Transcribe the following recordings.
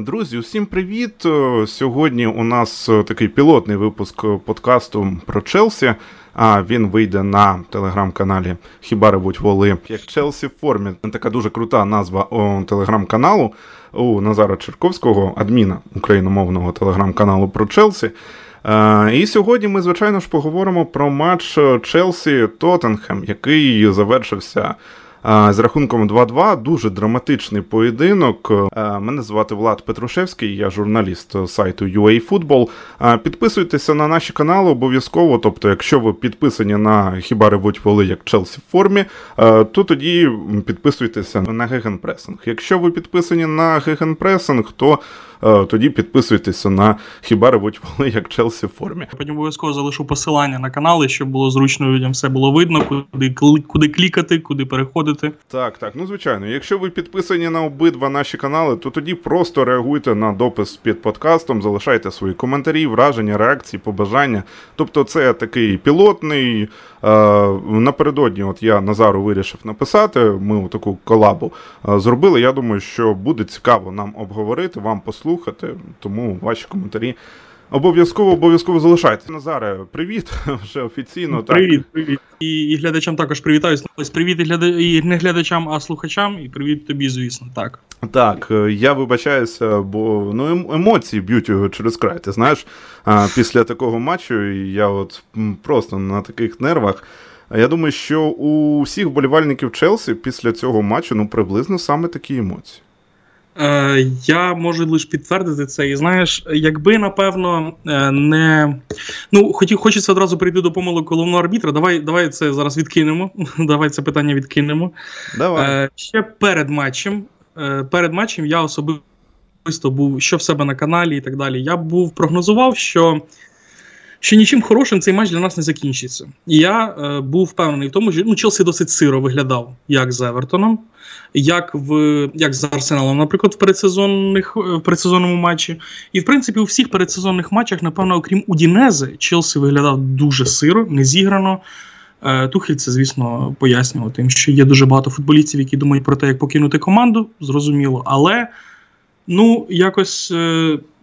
Друзі, усім привіт! Е, Сьогодні у нас е, такий пілотний випуск подкасту про Челсі. А він вийде на телеграм-каналі Хіба ревуть воли як Челсі в формі. Така дуже крута назва телеграм-каналу у Назара Черковського, адміна україномовного телеграм-каналу про Челсі. Е, І сьогодні ми, звичайно ж, поговоримо про матч Челсі Тоттенхем, який завершився. З рахунком 2-2 дуже драматичний поєдинок. Мене звати Влад Петрушевський, я журналіст сайту UA Football. Підписуйтеся на наші канали обов'язково. Тобто, якщо ви підписані на хіба ревуть воли як Челсі в формі, то тоді підписуйтеся на гегенпресинг. Якщо ви підписані на гегенпресинг, то тоді підписуйтеся на хіба ревуть воли як Челсі в формі. Потім обов'язково залишу посилання на канали, щоб було зручно людям все було видно, куди куди клікати, куди переходити. Так, так, ну звичайно. Якщо ви підписані на обидва наші канали, то тоді просто реагуйте на допис під подкастом, залишайте свої коментарі, враження, реакції, побажання. Тобто, це такий пілотний. Напередодні, от я Назару вирішив написати. Ми таку колабу зробили. Я думаю, що буде цікаво нам обговорити, вам послухати, тому ваші коментарі. Обов'язково обов'язково залишайте. Назаре, привіт. Вже офіційно. Привіт, так. привіт. І і глядачам також привітаюсь. Ось привіт і, гляда... і не глядачам, а слухачам, і привіт тобі, звісно. Так, Так, я вибачаюся, бо ну ем, емоції б'ють його через край. Ти знаєш, після такого матчу я от просто на таких нервах. Я думаю, що у всіх вболівальників Челсі після цього матчу ну приблизно саме такі емоції. Е, я можу лише підтвердити це. І знаєш, якби напевно е, не ну хотів, хочеться одразу прийти до помилок головного арбітра. Давай давай це зараз відкинемо. Давай це питання відкинемо. Давай. Е, ще перед матчем. Перед матчем я особисто був що в себе на каналі і так далі. Я був прогнозував, що. Що нічим хорошим цей матч для нас не закінчиться. І я е, був впевнений в тому, що ну, Челсі досить сиро виглядав як з Евертоном, як в як з Арсеналом, наприклад, в передсезонних е, в передсезонному матчі. І в принципі у всіх передсезонних матчах, напевно, окрім Удінези, Челсі виглядав дуже сиро, не зіграно. Е, Тухель це, звісно, пояснював тим, що є дуже багато футболістів, які думають про те, як покинути команду, зрозуміло. Але ну, якось.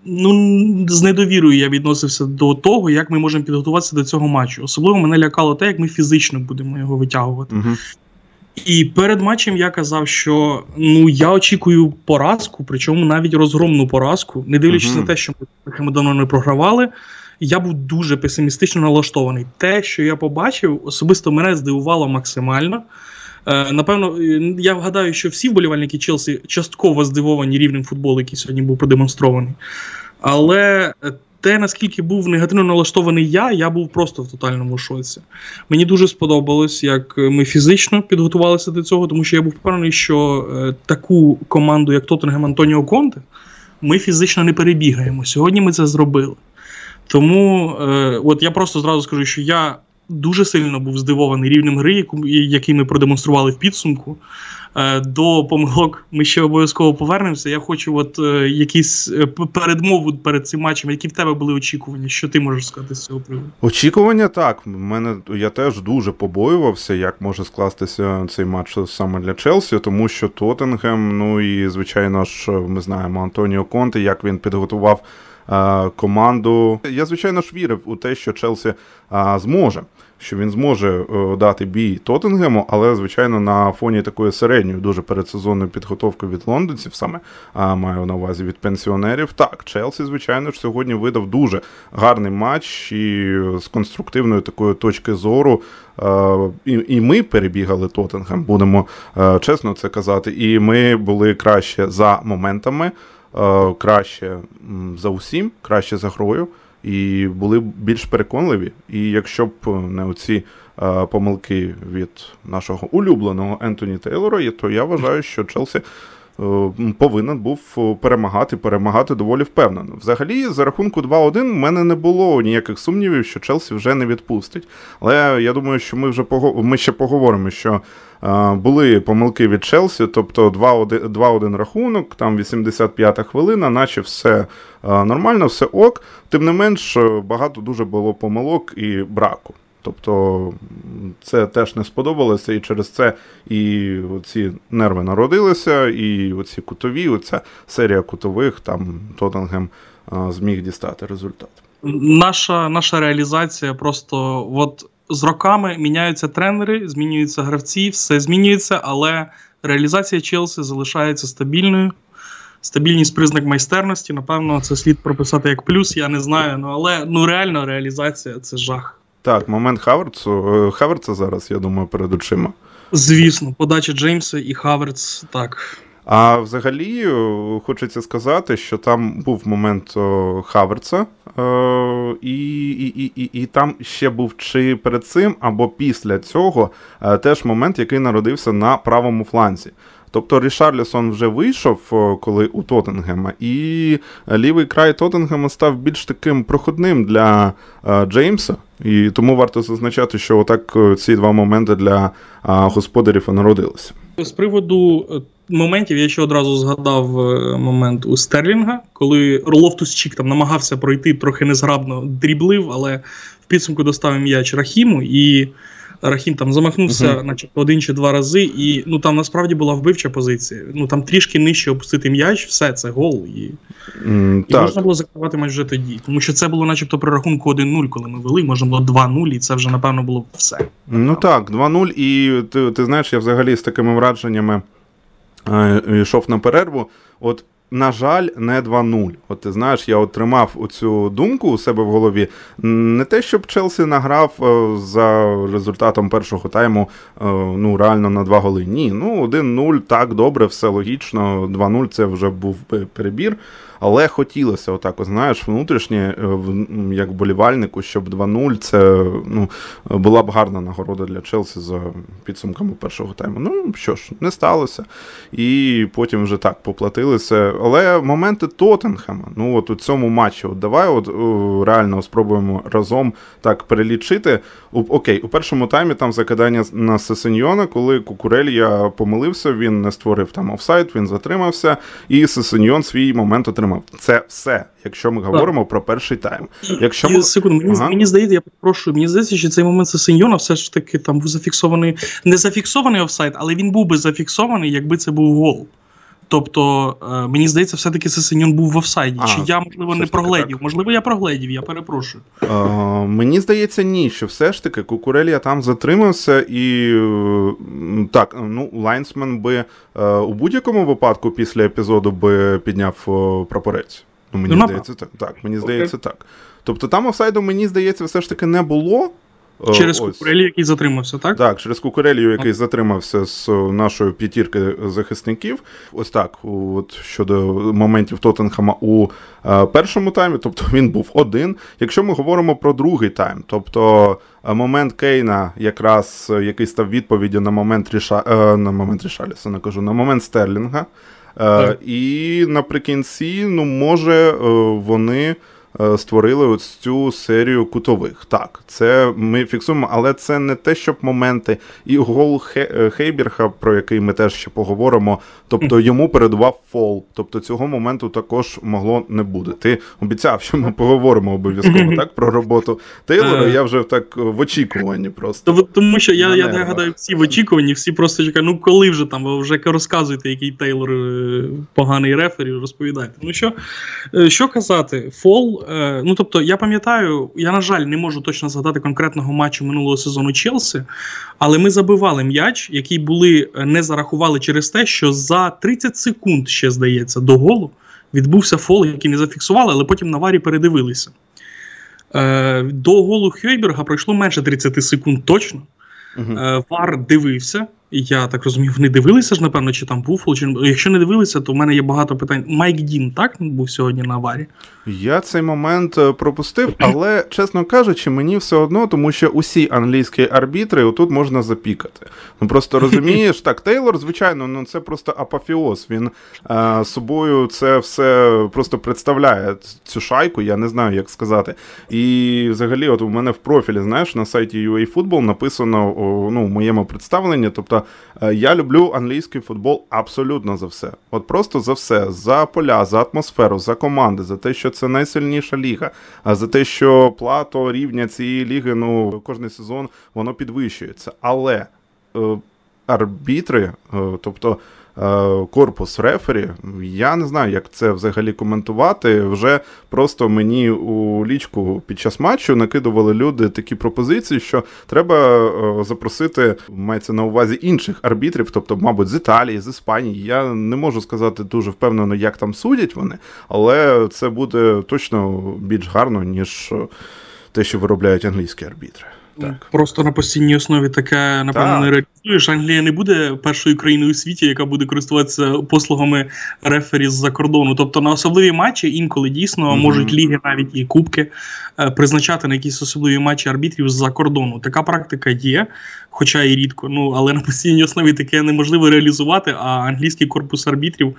Ну, з недовірою я відносився до того, як ми можемо підготуватися до цього матчу. Особливо мене лякало те, як ми фізично будемо його витягувати. Угу. І перед матчем я казав, що ну я очікую поразку, причому навіть розгромну поразку, не дивлячись uh-huh. на те, що ми давно не програвали. Я був дуже песимістично налаштований. Те, що я побачив, особисто мене здивувало максимально. Е, Напевно, я вгадаю, що всі вболівальники Челсі частково здивовані рівнем футболу, який сьогодні був продемонстрований. Але те, наскільки був негативно налаштований я, я був просто в тотальному шоці. Мені дуже сподобалось, як ми фізично підготувалися до цього, тому що я був впевнений, що е, таку команду, як Тоттенгем Антоніо Конте, ми фізично не перебігаємо. Сьогодні ми це зробили. Тому е, от я просто зразу скажу, що я дуже сильно був здивований рівнем гри, який ми продемонстрували в підсумку. Е, до помилок ми ще обов'язково повернемося. Я хочу, от е, якісь е, передмову перед цим матчем, які в тебе були очікування. Що ти можеш сказати з цього приводу? Очікування так. Мене я теж дуже побоювався, як може скластися цей матч саме для Челсі, тому що Тоттенгем, ну і звичайно ж, ми знаємо Антоніо Конте, як він підготував команду. Я звичайно ж вірив у те, що Челсі зможе що він зможе е, дати бій Тоттенгему, але, звичайно, на фоні такої середньої, дуже передсезонної підготовки від лондонців, саме маю на увазі від пенсіонерів. Так, Челсі, звичайно ж, сьогодні видав дуже гарний матч і з конструктивної такої точки зору. І і ми перебігали Тоттенгем, будемо е, чесно це казати. І ми були краще за моментами, е, краще за усім, краще за грою і були більш переконливі. І якщо б не оці е, помилки від нашого улюбленого Ентоні Тейлора, то я вважаю, що Челсі. Е, повинен був перемагати, перемагати доволі впевнено. Взагалі, за рахунку 2-1 в мене не було ніяких сумнівів, що Челсі вже не відпустить. Але я думаю, що ми вже ми ще поговоримо, що були помилки від Челсі, тобто 2-1 рахунок, там 85-та хвилина, наче все нормально, все ок. Тим не менш, багато дуже було помилок і браку. Тобто це теж не сподобалося, і через це і ці нерви народилися, і оці кутові, оця серія кутових, там Тоттенгем зміг дістати результат. Наша наша реалізація просто от з роками міняються тренери, змінюються гравці, все змінюється, але реалізація Челсі залишається стабільною. Стабільність признак майстерності, напевно, це слід прописати як плюс, я не знаю. Ну але ну реально реалізація це жах. Так, момент Хаверцу. Е, Хаверца зараз, я думаю, перед очима. Звісно, подача Джеймса і Хаверц так. А взагалі е, хочеться сказати, що там був момент Хаверца, е, і і, і, і, там ще був чи перед цим, або після цього теж момент, який народився на правому фланзі. Тобто Рішарлісон вже вийшов, коли у Тоттенгема, і лівий край Тоттенгема став більш таким проходним для Джеймса. І тому варто зазначати, що отак ці два моменти для господарів і народилися. З приводу е, моментів я ще одразу згадав е, момент у Стерлінга, коли Ролофтус Чік там намагався пройти трохи незграбно дріблив, але в підсумку доставив м'яч Рахіму і. Рахім там замахнувся, uh-huh. начебто один чи два рази, і ну там насправді була вбивча позиція. Ну там трішки нижче опустити м'яч, все це гол. І mm, і можна було закривати матч вже тоді. Тому що це було, начебто, при рахунку 1-0, коли ми вели, можна було 2-0, і це вже, напевно, було все. Ну так, 2-0, і ти, ти знаєш, я взагалі з такими враженнями е, йшов на перерву. От на жаль, не 2-0. От ти знаєш, я отримав оцю думку у себе в голові. Не те, щоб Челсі награв е, за результатом першого тайму е, ну, реально на два голи. Ні, ну 1-0, так, добре, все логічно. 2-0 це вже був перебір. Але хотілося, отак, знаєш, внутрішнє, е, як болівальнику, щоб 2-0 це ну, була б гарна нагорода для Челсі за підсумками першого тайму. Ну що ж, не сталося. І потім вже так поплатилися. Але моменти Тоттенхема, ну от у цьому матчі, от давай от реально спробуємо разом так перелічити. Окей, у першому таймі там закидання на Сесеньйона, коли Кукурелья помилився, він не створив там офсайд, він затримався, і Сесеньйон свій момент отримав отримав. Це все, якщо ми говоримо так. про перший тайм. Якщо ми... Секунду, мені, ага. мені здається, я прошу, мені здається, що цей момент Сесеньйона все ж таки там був зафіксований, не зафіксований офсайд, але він був би зафіксований, якби це був гол. Тобто, е, мені здається, все-таки Сесеньон був в офсайді. А, Чи я, можливо, не прогледів? Можливо, я прогледів, я перепрошую. Е, мені здається, ні, що все ж таки Кукурелія там затримався, і так, ну, Лайнсмен би е, у будь-якому випадку після епізоду би підняв прапорець. Ну, Мені ну, здається, так. Так, мені здається, okay. так. Тобто там офсайду, мені здається, все ж таки не було. Через Кукурелі, який затримався, так? Так, через Кукурелію, який затримався з нашої п'ятірки захисників. Ось так, от щодо моментів Тоттенхама у е, першому таймі, тобто він був один. Якщо ми говоримо про другий тайм, тобто е, момент Кейна, якраз е, який став відповіддю на момент Ріша, е, на момент Рішаліса, не кажу, на момент Стерлінга. Е, і наприкінці, ну, може, вони. Е, створили ось цю серію кутових. Так, це ми фіксуємо, але це не те, щоб моменти. І гол е, Хейбірха, про який ми теж ще поговоримо, тобто йому передував фол. Тобто цього моменту також могло не бути. Ти обіцяв, що ми поговоримо обов'язково так про роботу Тейлора. Е. Я вже так в очікуванні просто. Тому що я я, гадаю, всі в очікуванні, всі просто чекають, ну коли вже там, ви вже розказуєте, який Тейлор поганий рефері, розповідайте. Ну що, що казати, фол. Е, ну тобто, я пам'ятаю, я, на жаль, не можу точно згадати конкретного матчу минулого сезону Челсі, але ми забивали м'яч, який були е, не зарахували через те, що за 30 секунд ще здається до голу відбувся фол, який не зафіксували, але потім на варі передивилися. Е, До голу Хейберга пройшло менше 30 секунд точно. Uh-huh. Вар дивився. Я так розумію, вони дивилися ж, напевно, чи там був чи якщо не дивилися, то в мене є багато питань. Майк Дін так був сьогодні на аварі? Я цей момент е, пропустив, але, чесно кажучи, мені все одно, тому що усі англійські арбітри отут можна запікати. Ну просто розумієш, так, Тейлор, звичайно, ну це просто апофіоз. Він а, е, собою це все просто представляє цю шайку, я не знаю, як сказати. І взагалі, от у мене в профілі, знаєш, на сайті UA Football написано ну, в моєму представленні, тобто я люблю англійський футбол абсолютно за все. От просто за все, за поля, за атмосферу, за команди, за те, що це найсильніша ліга, а за те, що плато рівня цієї ліги, ну кожний сезон воно підвищується. Але е, арбітри, е, тобто. Е, корпус рефері. Я не знаю, як це взагалі коментувати. Вже просто мені у лічку під час матчу накидували люди такі пропозиції, що треба е, запросити, мається на увазі інших арбітрів, тобто, мабуть, з Італії, з Іспанії. Я не можу сказати дуже впевнено, як там судять вони, але це буде точно більш гарно, ніж те, що виробляють англійські арбітри. Так. Просто на постійній основі таке, напевно, не реалізуєш. Англія не буде першою країною у світі, яка буде користуватися послугами рефері з-за кордону. Тобто на особливі матчі інколи дійсно mm-hmm. можуть ліги, навіть і кубки, е, призначати на якісь особливі матчі арбітрів з-за кордону. Така практика є, хоча і рідко. Ну але на постійній основі таке неможливо реалізувати. А англійський корпус арбітрів.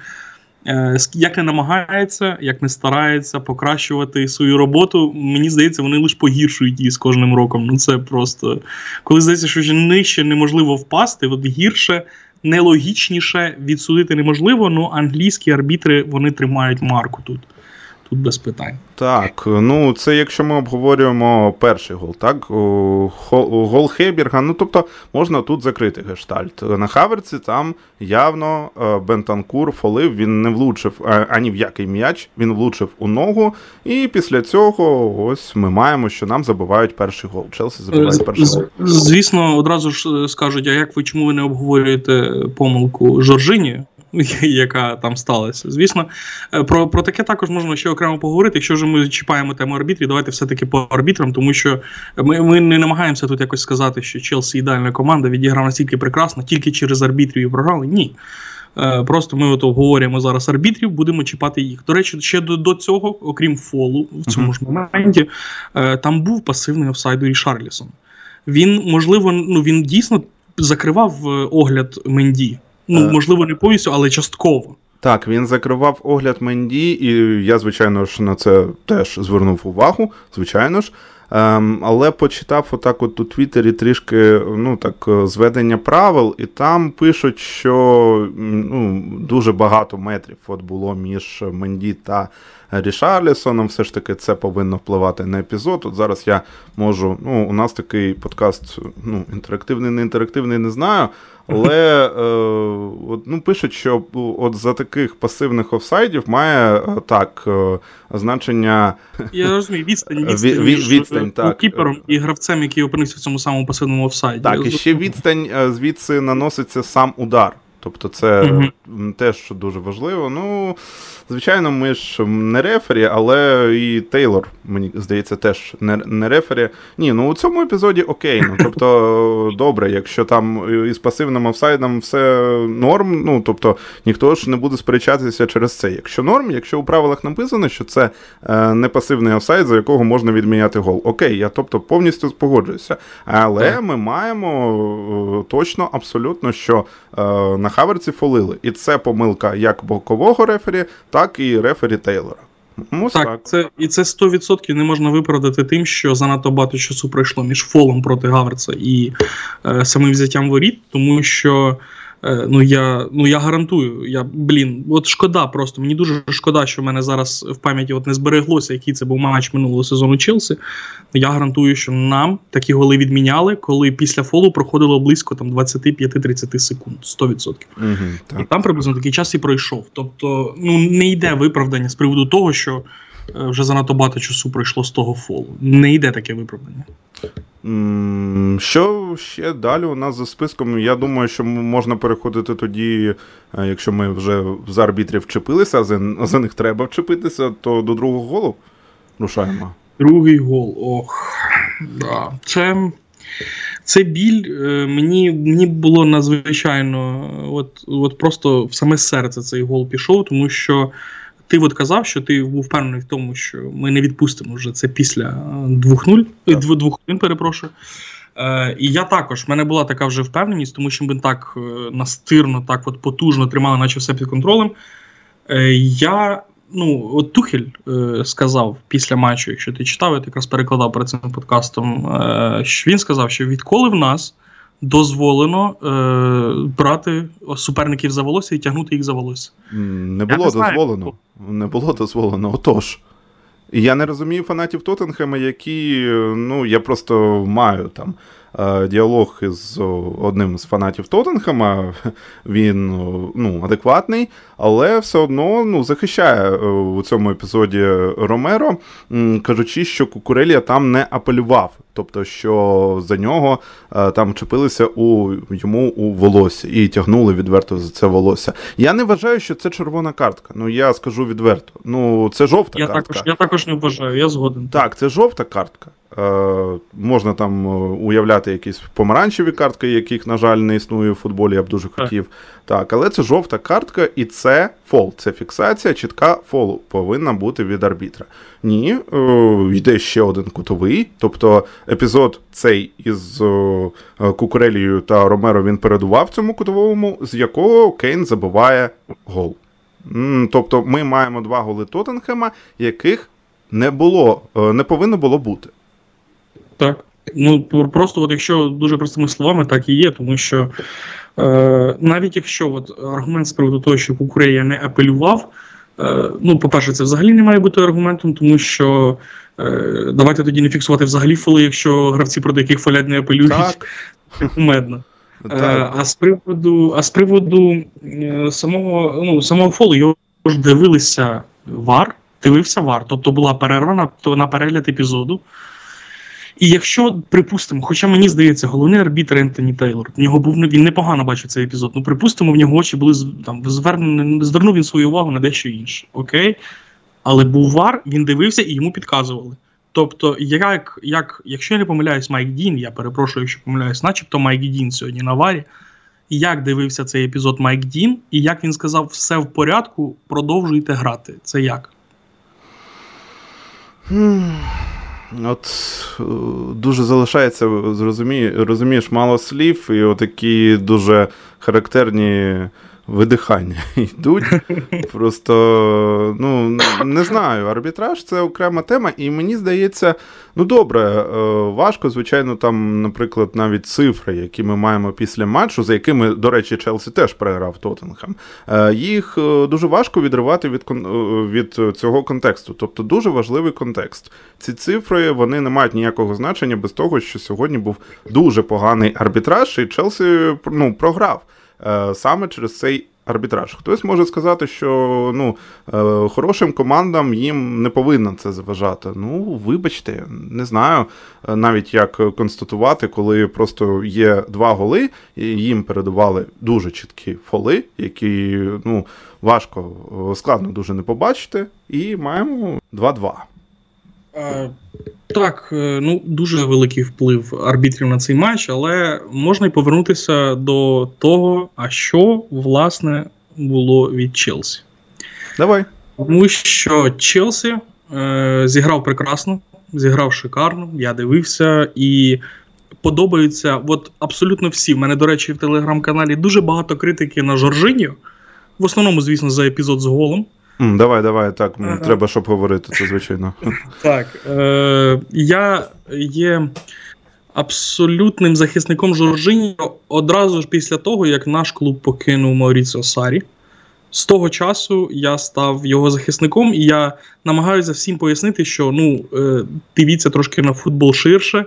Е, як не намагається, як не старається покращувати свою роботу, мені здається, вони лише погіршують її з кожним роком. Ну це просто коли здається, що вже нижче неможливо впасти, от гірше, нелогічніше відсудити неможливо. Ну англійські арбітри вони тримають марку тут. Тут без питань. Так, ну це якщо ми обговорюємо перший гол, так? Гол Хейберга, ну тобто можна тут закрити гештальт. На Хаверці там явно е, Бентанкур фолив, він не влучив е, ані в який м'яч, він влучив у ногу. І після цього ось ми маємо, що нам забивають перший гол. Челсі забивають перший гол. Звісно, одразу ж е, скажуть: а як ви чому ви не обговорюєте помилку Жоржині? яка там сталася. Звісно, е, про про таке також можна ще окремо поговорити. Якщо вже ми чіпаємо тему арбітрів, давайте все-таки по арбітрам, тому що ми ми не намагаємося тут якось сказати, що Челсі ідеальна команда відіграв настільки прекрасно, тільки через арбітрів і програли. Ні. Е, просто ми от обговорюємо зараз арбітрів, будемо чіпати їх. До речі, ще до до цього, окрім фолу, в цьому ж моменті, е, там був пасивний офсайд у Рішарлісон. Він, можливо, ну він дійсно закривав огляд Менді. Ну, е. можливо, не повністю, але частково. Так, він закривав огляд Менді, і я, звичайно ж, на це теж звернув увагу, звичайно ж. Ем, Але почитав отак от у Твіттері трішки ну, так, е, зведення правил, і там пишуть, що ну, дуже багато метрів от було між Менді та Рішарлісоном. Все ж таки це повинно впливати на епізод. От зараз я можу. ну, У нас такий подкаст ну, інтерактивний, не інтерактивний, не знаю. Але е, от, ну, пишуть, що от за таких пасивних офсайдів має е, так е, значення. Я розумію, відстань відстань, між відстань так. кіпером і гравцем, який опинився в цьому самому пасивному офсайді. Так, і ще відстань звідси наноситься сам удар. Тобто це угу. теж дуже важливо. Ну, звичайно, ми ж не рефері, але і Тейлор, мені здається, теж не не рефері. Ні, ну у цьому епізоді окей. Ну, Тобто, добре, якщо там із пасивним офсайдом все норм, ну тобто ніхто ж не буде сперечатися через це. Якщо норм, якщо у правилах написано, що це е, не пасивний офсайд, за якого можна відміняти гол. Окей, я тобто повністю погоджуюся. Але ми маємо е, точно абсолютно, що е, на Хаверці фолили. І це помилка як бокового рефері, так і рефері Тейлора. Ось так, так, це і це 100% не можна виправдати тим, що занадто багато часу пройшло між фолом проти Гаверца і е, самим взяттям воріт, тому що ну я ну я гарантую, я блін, от шкода просто. Мені дуже шкода, що в мене зараз в пам'яті от не збереглося, який це був матч минулого сезону Челсі. Я гарантую, що нам такі голи відміняли, коли після фолу проходило близько там 25-30 секунд, 100%. Угу, так. І там приблизно такий час і пройшов. Тобто, ну не йде виправдання з приводу того, що е, вже занадто багато часу пройшло з того фолу. Не йде таке виправдання. Що ще далі у нас за списком? Я думаю, що можна переходити тоді, е, якщо ми вже з арбітрів вчепилися, а за них треба вчепитися, то до другого голу рушаємо. Другий гол. Ох. Да. Це це біль. Е, мені мені було надзвичайно, от, от просто в саме серце цей гол пішов, тому що. Ти от казав, що ти був впевнений в тому, що ми не відпустимо вже це після 2-0, е, 2-1, е, перепрошую. Е, І я також в мене була така вже впевненість, тому що ми так е, настирно, так от потужно тримали, наче все під контролем. Е, Я, ну, от Тухель е, сказав після матчу, якщо ти читав, я якраз перекладав перед цим подкастом. е, що Він сказав, що відколи в нас дозволено е, брати суперників за волосся і тягнути їх за волосся. Не було не дозволено. Не було дозволено. Отож. Я не розумію фанатів Тоттенхема, які, ну, я просто маю там Е, діалог із одним з фанатів Тоттенхема, він ну, адекватний, але все одно ну, захищає е, у цьому епізоді Ромеро, кажучи, що Кукурелія там не апелював. Тобто, що за нього е, там чепилися у йому у волосся і тягнули відверто за це волосся. Я не вважаю, що це червона картка. Ну я скажу відверто. Ну це жовта я картка. Також, я також не вважаю, я згоден. Так, це жовта картка. Е, Можна там уявляти якісь помаранчеві картки, яких, на жаль, не існує в футболі, я б дуже хотів. Так, але це жовта картка, і це фол. Це фіксація, чітка фолу повинна бути від арбітра. Ні, е, йде ще один кутовий. Тобто епізод цей із е, Кукурелією та Ромеро він передував цьому кутовому, з якого Кейн забиває гол. Тобто ми маємо два голи Тоттенхема, яких не було, е, не повинно було бути. Так. Ну, просто, от якщо дуже простими словами, так і є, тому що е, навіть якщо от аргумент з приводу того, що Кукурея не апелював, ну, по-перше, це взагалі не має бути аргументом, тому що е, давайте тоді не фіксувати взагалі фоли, якщо гравці, проти яких фолять не апелюють, так. кумедно. Е, а з приводу а з приводу е, самого ну, самого фолу його ж дивилися вар, дивився вар, тобто була перерва на, на перегляд епізоду. І якщо, припустимо, хоча мені здається, головний арбітр Ентоні Тейлор, в нього був він непогано бачив цей епізод. Ну, припустимо, в нього очі були там звернені, звернув він свою увагу на дещо інше. Окей? Але був вар, він дивився і йому підказували. Тобто, як, як, якщо я не помиляюсь, Майк Дін, я перепрошую, якщо помиляюсь, начебто Майк Дін сьогодні на варі. Як дивився цей епізод Майк Дін, і як він сказав, все в порядку, продовжуйте грати. Це як? От е, дуже залишається, розумієш, мало слів, і отакі дуже характерні видихання йдуть. Просто ну не знаю, арбітраж це окрема тема, і мені здається, ну добре, е, важко, звичайно, там, наприклад, навіть цифри, які ми маємо після матчу, за якими, до речі, Челсі теж переграв Тоттенхем, е, їх е, дуже важко відривати від від цього контексту. Тобто дуже важливий контекст. Ці цифри вони не мають ніякого значення без того, що сьогодні був дуже поганий арбітраж, і Челсі ну, програв. Е, саме через цей арбітраж. Хтось може сказати, що ну, е, хорошим командам їм не повинно це заважати. Ну, вибачте, не знаю навіть як констатувати, коли просто є два голи, і їм передавали дуже чіткі фоли, які ну, важко, складно дуже не побачити, і маємо 2-2. Так, е, ну дуже великий вплив арбітрів на цей матч, але можна й повернутися до того, а що власне було від Челсі. Давай. Тому що Челсі е, зіграв прекрасно, зіграв шикарно. Я дивився і подобаються от абсолютно всі. В мене, до речі, в телеграм-каналі дуже багато критики на Жоржинію. В основному, звісно, за епізод з голом. Mm, давай, давай, так. Ага. Треба, щоб говорити, це звичайно. Так. Е, Я є абсолютним захисником Жоржині одразу ж після того, як наш клуб покинув Мауріціо Сарі. З того часу я став його захисником, і я намагаюся всім пояснити, що ну, е, дивіться трошки на футбол ширше,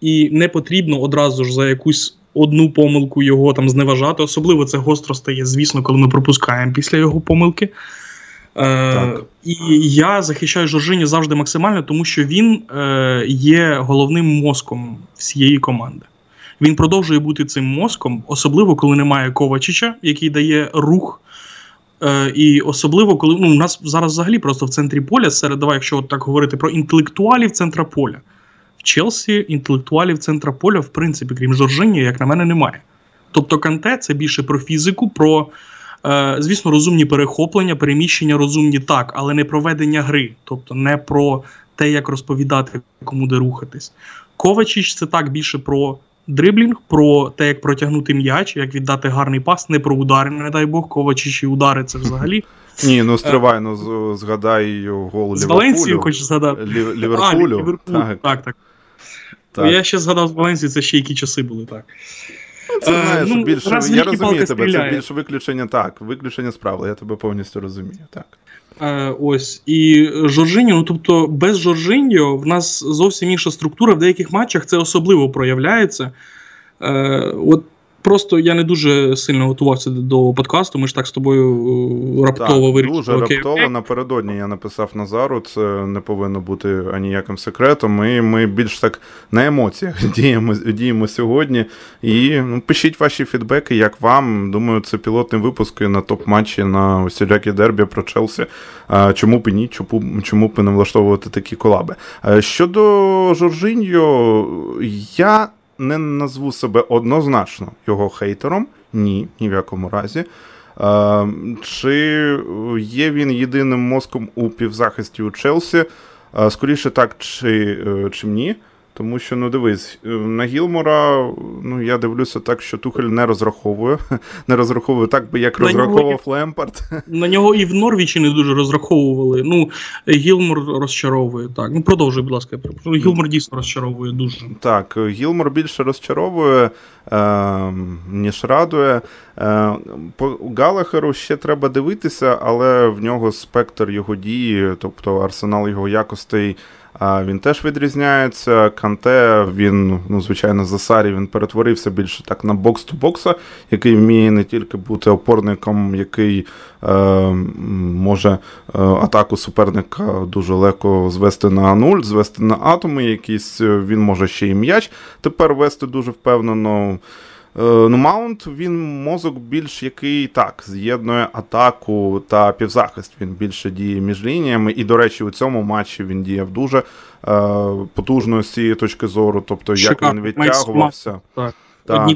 і не потрібно одразу ж за якусь одну помилку його там зневажати. Особливо це гостро стає, звісно, коли ми пропускаємо після його помилки. Е, І я захищаю Жоржині завжди максимально, тому що він е, є головним мозком всієї команди. Він продовжує бути цим мозком, особливо коли немає Ковачича, який дає рух. Е, І особливо, коли ну, у нас зараз взагалі просто в центрі поля, серед давай, якщо так говорити про інтелектуалів центра поля. В Челсі інтелектуалів центра поля, в принципі, крім Жоржині, як на мене, немає. Тобто Канте це більше про фізику, про Е, звісно, розумні перехоплення, переміщення розумні так, але не проведення гри, тобто не про те, як розповідати, кому де рухатись. Ковачіч це так більше про дриблінг, про те, як протягнути м'яч, як віддати гарний пас, не про удари, не дай Бог, Ковачіч і удари це взагалі. Ні, ну стривай, ну згадай гол З Валенсією хочу згадати. Ліверпулю. А, Ліверпуль. Так, так. так. так. Я ще згадав з Валенсії, це ще які часи були, так. Це знаєш, ну, більше, я розумію тебе, це більше виключення так, виключення справи, я тебе повністю розумію. так. Е, Ось. І Жоржиньо, ну тобто, без Жоржиньо в нас зовсім інша структура, в деяких матчах це особливо проявляється. Е, От Просто я не дуже сильно готувався до подкасту. Ми ж так з тобою е, раптово вирішили. Дуже окей, раптово окей. напередодні я написав Назару. Це не повинно бути аніяким секретом. І ми більш так на емоціях діємо діємо сьогодні. І ну, пишіть ваші фідбеки, як вам. Думаю, це пілотний випуск на топ-матчі на усілякі дербі про Челсі. Чому б і ні? Чому, чому б не влаштовувати такі колаби? Щодо Жоржиньо, я не назву себе однозначно його хейтером. Ні, ні в якому разі. Е, Чи є він єдиним мозком у півзахисті у Челсі? Е, скоріше так, чи, е, чи ні. Тому що, ну дивись, е, на Гілмора, ну я дивлюся так, що Тухель не розраховує. Не розраховує так, би як на розраховував нього, Лемпард. На нього і в Норвічі не дуже розраховували. Ну, Гілмор розчаровує. Так, ну продовжуй, будь ласка, Гілмор дійсно розчаровує дуже. Так, Гілмор більше розчаровує, е, ніж радує. Е, По Галахеру ще треба дивитися, але в нього спектр його дії, тобто арсенал його якостей. Він теж відрізняється. Канте, він, ну, звичайно, за Сарі він перетворився більше так на бокс-ту-бокса, який вміє не тільки бути опорником, який е, може е, атаку суперника дуже легко звести на нуль, звести на атоми якісь, він може ще і м'яч тепер вести дуже впевнено. Е, ну, Маунт він мозок більш який так з'єднує атаку та півзахист. Він більше діє між лініями. І, до речі, у цьому матчі він діяв дуже е, потужно з цієї точки зору. Тобто, як він відтягувався. Так. так. Е,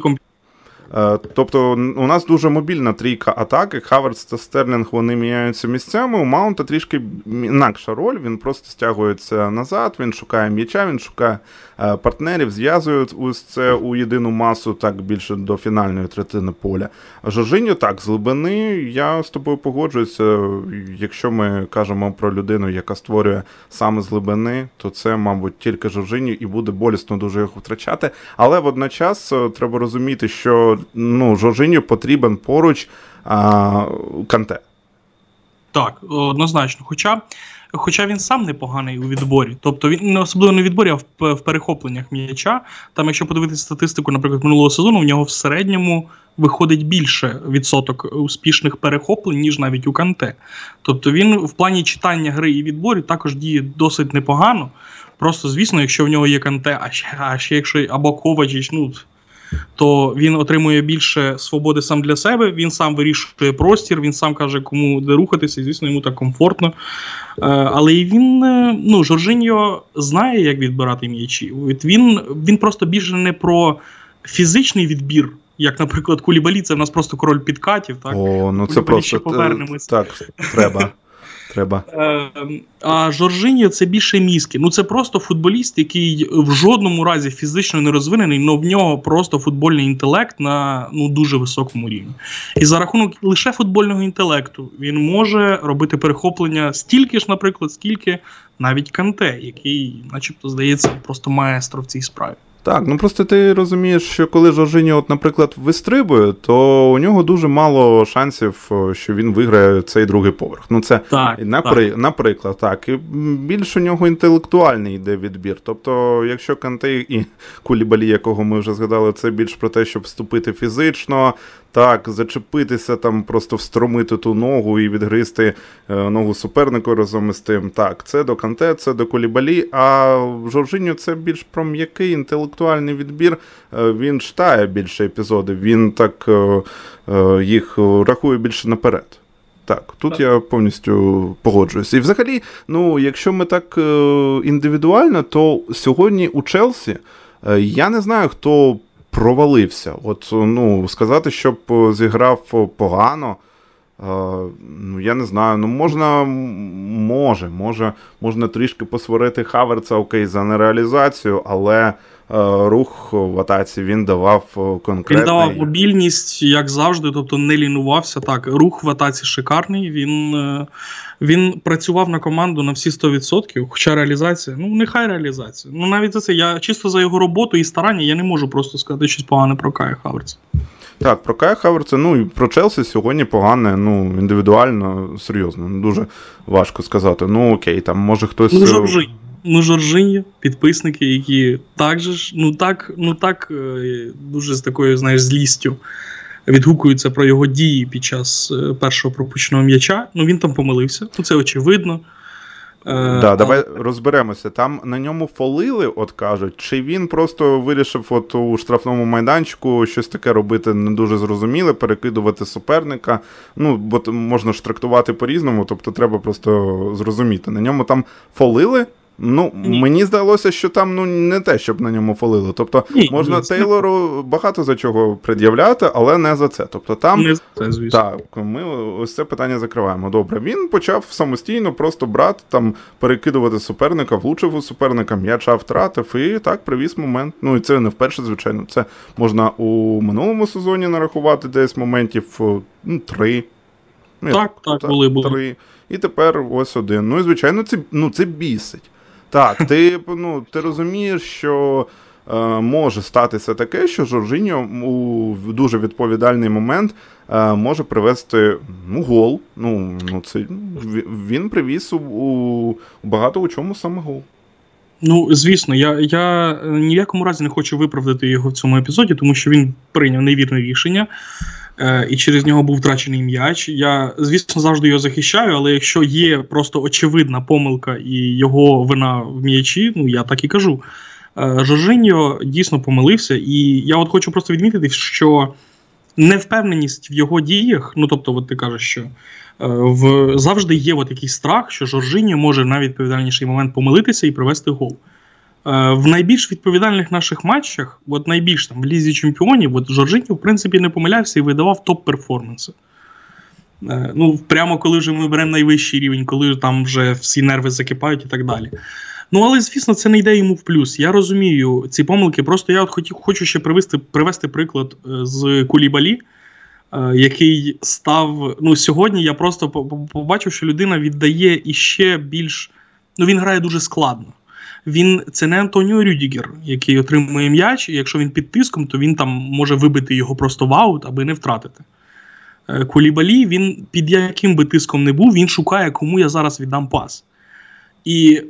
тобто у нас дуже мобільна трійка атаки. Хаверс та Стерлінг вони міняються місцями. У Маунта трішки інакша роль. Він просто стягується назад, він шукає м'яча, він шукає е, партнерів, зв'язує ось це у єдину масу, так більше до фінальної третини поля. Жоржиньо так, з глибини я з тобою погоджуюся. Якщо ми кажемо про людину, яка створює саме з глибини, то це, мабуть, тільки Жоржиньо і буде болісно дуже їх втрачати. Але водночас е, треба розуміти, що ну, Жоржиню потрібен поруч а, Канте. Так, однозначно. Хоча хоча він сам непоганий у відборі. Тобто він не особливо не в відборі, а в, перехопленнях м'яча. Там, якщо подивитися статистику, наприклад, минулого сезону, в нього в середньому виходить більше відсоток успішних перехоплень, ніж навіть у Канте. Тобто він в плані читання гри і відборів також діє досить непогано. Просто, звісно, якщо в нього є Канте, а ще, а ще якщо або Ковачич, ну то він отримує більше свободи сам для себе. Він сам вирішує простір, він сам каже, кому де рухатися, і звісно, йому так комфортно. Е, але і він, е, ну, Жоржиньо знає, як відбирати м'ячі. Він, Він просто більше не про фізичний відбір. Як, наприклад, Кулібалі, це в нас просто король підкатів. Так? О, ну це просто повернемось. Так, треба. Треба. Е, а Жоржиньо це більше мізки. Ну це просто футболіст, який в жодному разі фізично не розвинений, але в нього просто футбольний інтелект на ну дуже високому рівні. І за рахунок лише футбольного інтелекту він може робити перехоплення стільки ж, наприклад, скільки навіть Канте, який, начебто, здається, просто маестро в цій справі. Так, ну просто ти розумієш, що коли Жоржиньо, от, наприклад, вистрибує, то у нього дуже мало шансів, що він виграє цей другий поверх. Ну це так, напри... так. наприклад, так. І більш у нього інтелектуальний йде відбір. Тобто, якщо Канте і Кулібалі, якого ми вже згадали, це більш про те, щоб вступити фізично, так, зачепитися, там, просто встромити ту ногу і відгризти е, ногу супернику разом із тим. Так, це до Канте, це до Колібалі. А в Жоржиню це більш про м'який інтелектуальний відбір. Е, він читає більше епізодів, він так е, їх рахує більше наперед. Так, тут так. я повністю погоджуюся. І взагалі, ну, якщо ми так індивідуально, то сьогодні у Челсі я не знаю, хто провалився. От, ну, сказати, щоб зіграв погано. Ну, я не знаю, ну можна, може, може, можна трішки посварити Хаверца окей, за нереалізацію, але рух в атаці, він давав конкретний... Він давав мобільність, як завжди, тобто не лінувався. Так, рух в атаці шикарний. Він він працював на команду на всі 100%, хоча реалізація, ну нехай реалізація. Ну навіть за це я чисто за його роботу і старання я не можу просто сказати щось погане про Кая Хаверца. Так, про Кая Хаверца, ну і про Челсі сьогодні погане, ну, індивідуально, серйозно, дуже важко сказати. Ну окей, там може хтось. Ну, Ну, Жоржинь, підписники, які так же ж, ну так, ну так, е, дуже з такою, знаєш, злістю відгукуються про його дії під час е, першого пропущеного м'яча. Ну він там помилився, ну це очевидно. Е, да, Давай розберемося. Там на ньому фолили, от кажуть, чи він просто вирішив от у штрафному майданчику щось таке робити не дуже зрозуміле, перекидувати суперника. Ну, бо можна ж трактувати по-різному, тобто треба просто зрозуміти. На ньому там фолили. Ну, Ні. мені здалося, що там ну не те, щоб на ньому фолили. Тобто Ні, можна звісно. Тейлору багато за чого пред'являти, але не за це. Тобто там не за це, звісно. Так, ми ось це питання закриваємо. Добре, він почав самостійно просто брати, там перекидувати суперника, влучив у суперника, м'яча втратив і так привіз момент. Ну і це не вперше, звичайно. Це можна у минулому сезоні нарахувати десь моментів ну, три. Ну, так, так, так, були, були. Три. І тепер ось один. Ну і звичайно, це ну, це бісить. Так, ти ну, ти розумієш, що е, може статися таке, що Жоржиньо у дуже відповідальний момент е, може привести ну, гол. Ну, ну, це, Він привіз у, у багато у чому саме гол. Ну, звісно, я я ні в якому разі не хочу виправдати його в цьому епізоді, тому що він прийняв невірне рішення. Е, і через нього був втрачений м'яч. Я, звісно, завжди його захищаю, але якщо є просто очевидна помилка і його вина в м'ячі, ну я так і кажу. Е, Жоржиньо дійсно помилився, і я от хочу просто відмітити, що невпевненість в його діях, ну тобто, от ти кажеш, що е, в завжди є от якийсь страх, що Жоржиньо може на відповідальніший момент помилитися і привести гол. Е, в найбільш відповідальних наших матчах, от найбільш там в лізі чемпіонів, от Жоржиньо, в принципі, не помилявся і видавав топ-перформанси. Е, ну, Прямо коли вже ми беремо найвищий рівень, коли там вже всі нерви закипають і так далі. Ну, але, звісно, це не йде йому в плюс. Я розумію ці помилки. Просто я от хотів, хочу ще привести привести приклад е, з Кулібалі, який став. Ну, Сьогодні я просто побачив, що людина віддає іще більш. Ну, він грає дуже складно він це не Антоніо Рюдігер, який отримує м'яч, і якщо він під тиском, то він там може вибити його просто в аут, аби не втратити. Е, Кулібалі, він під яким би тиском не був, він шукає, кому я зараз віддам пас. І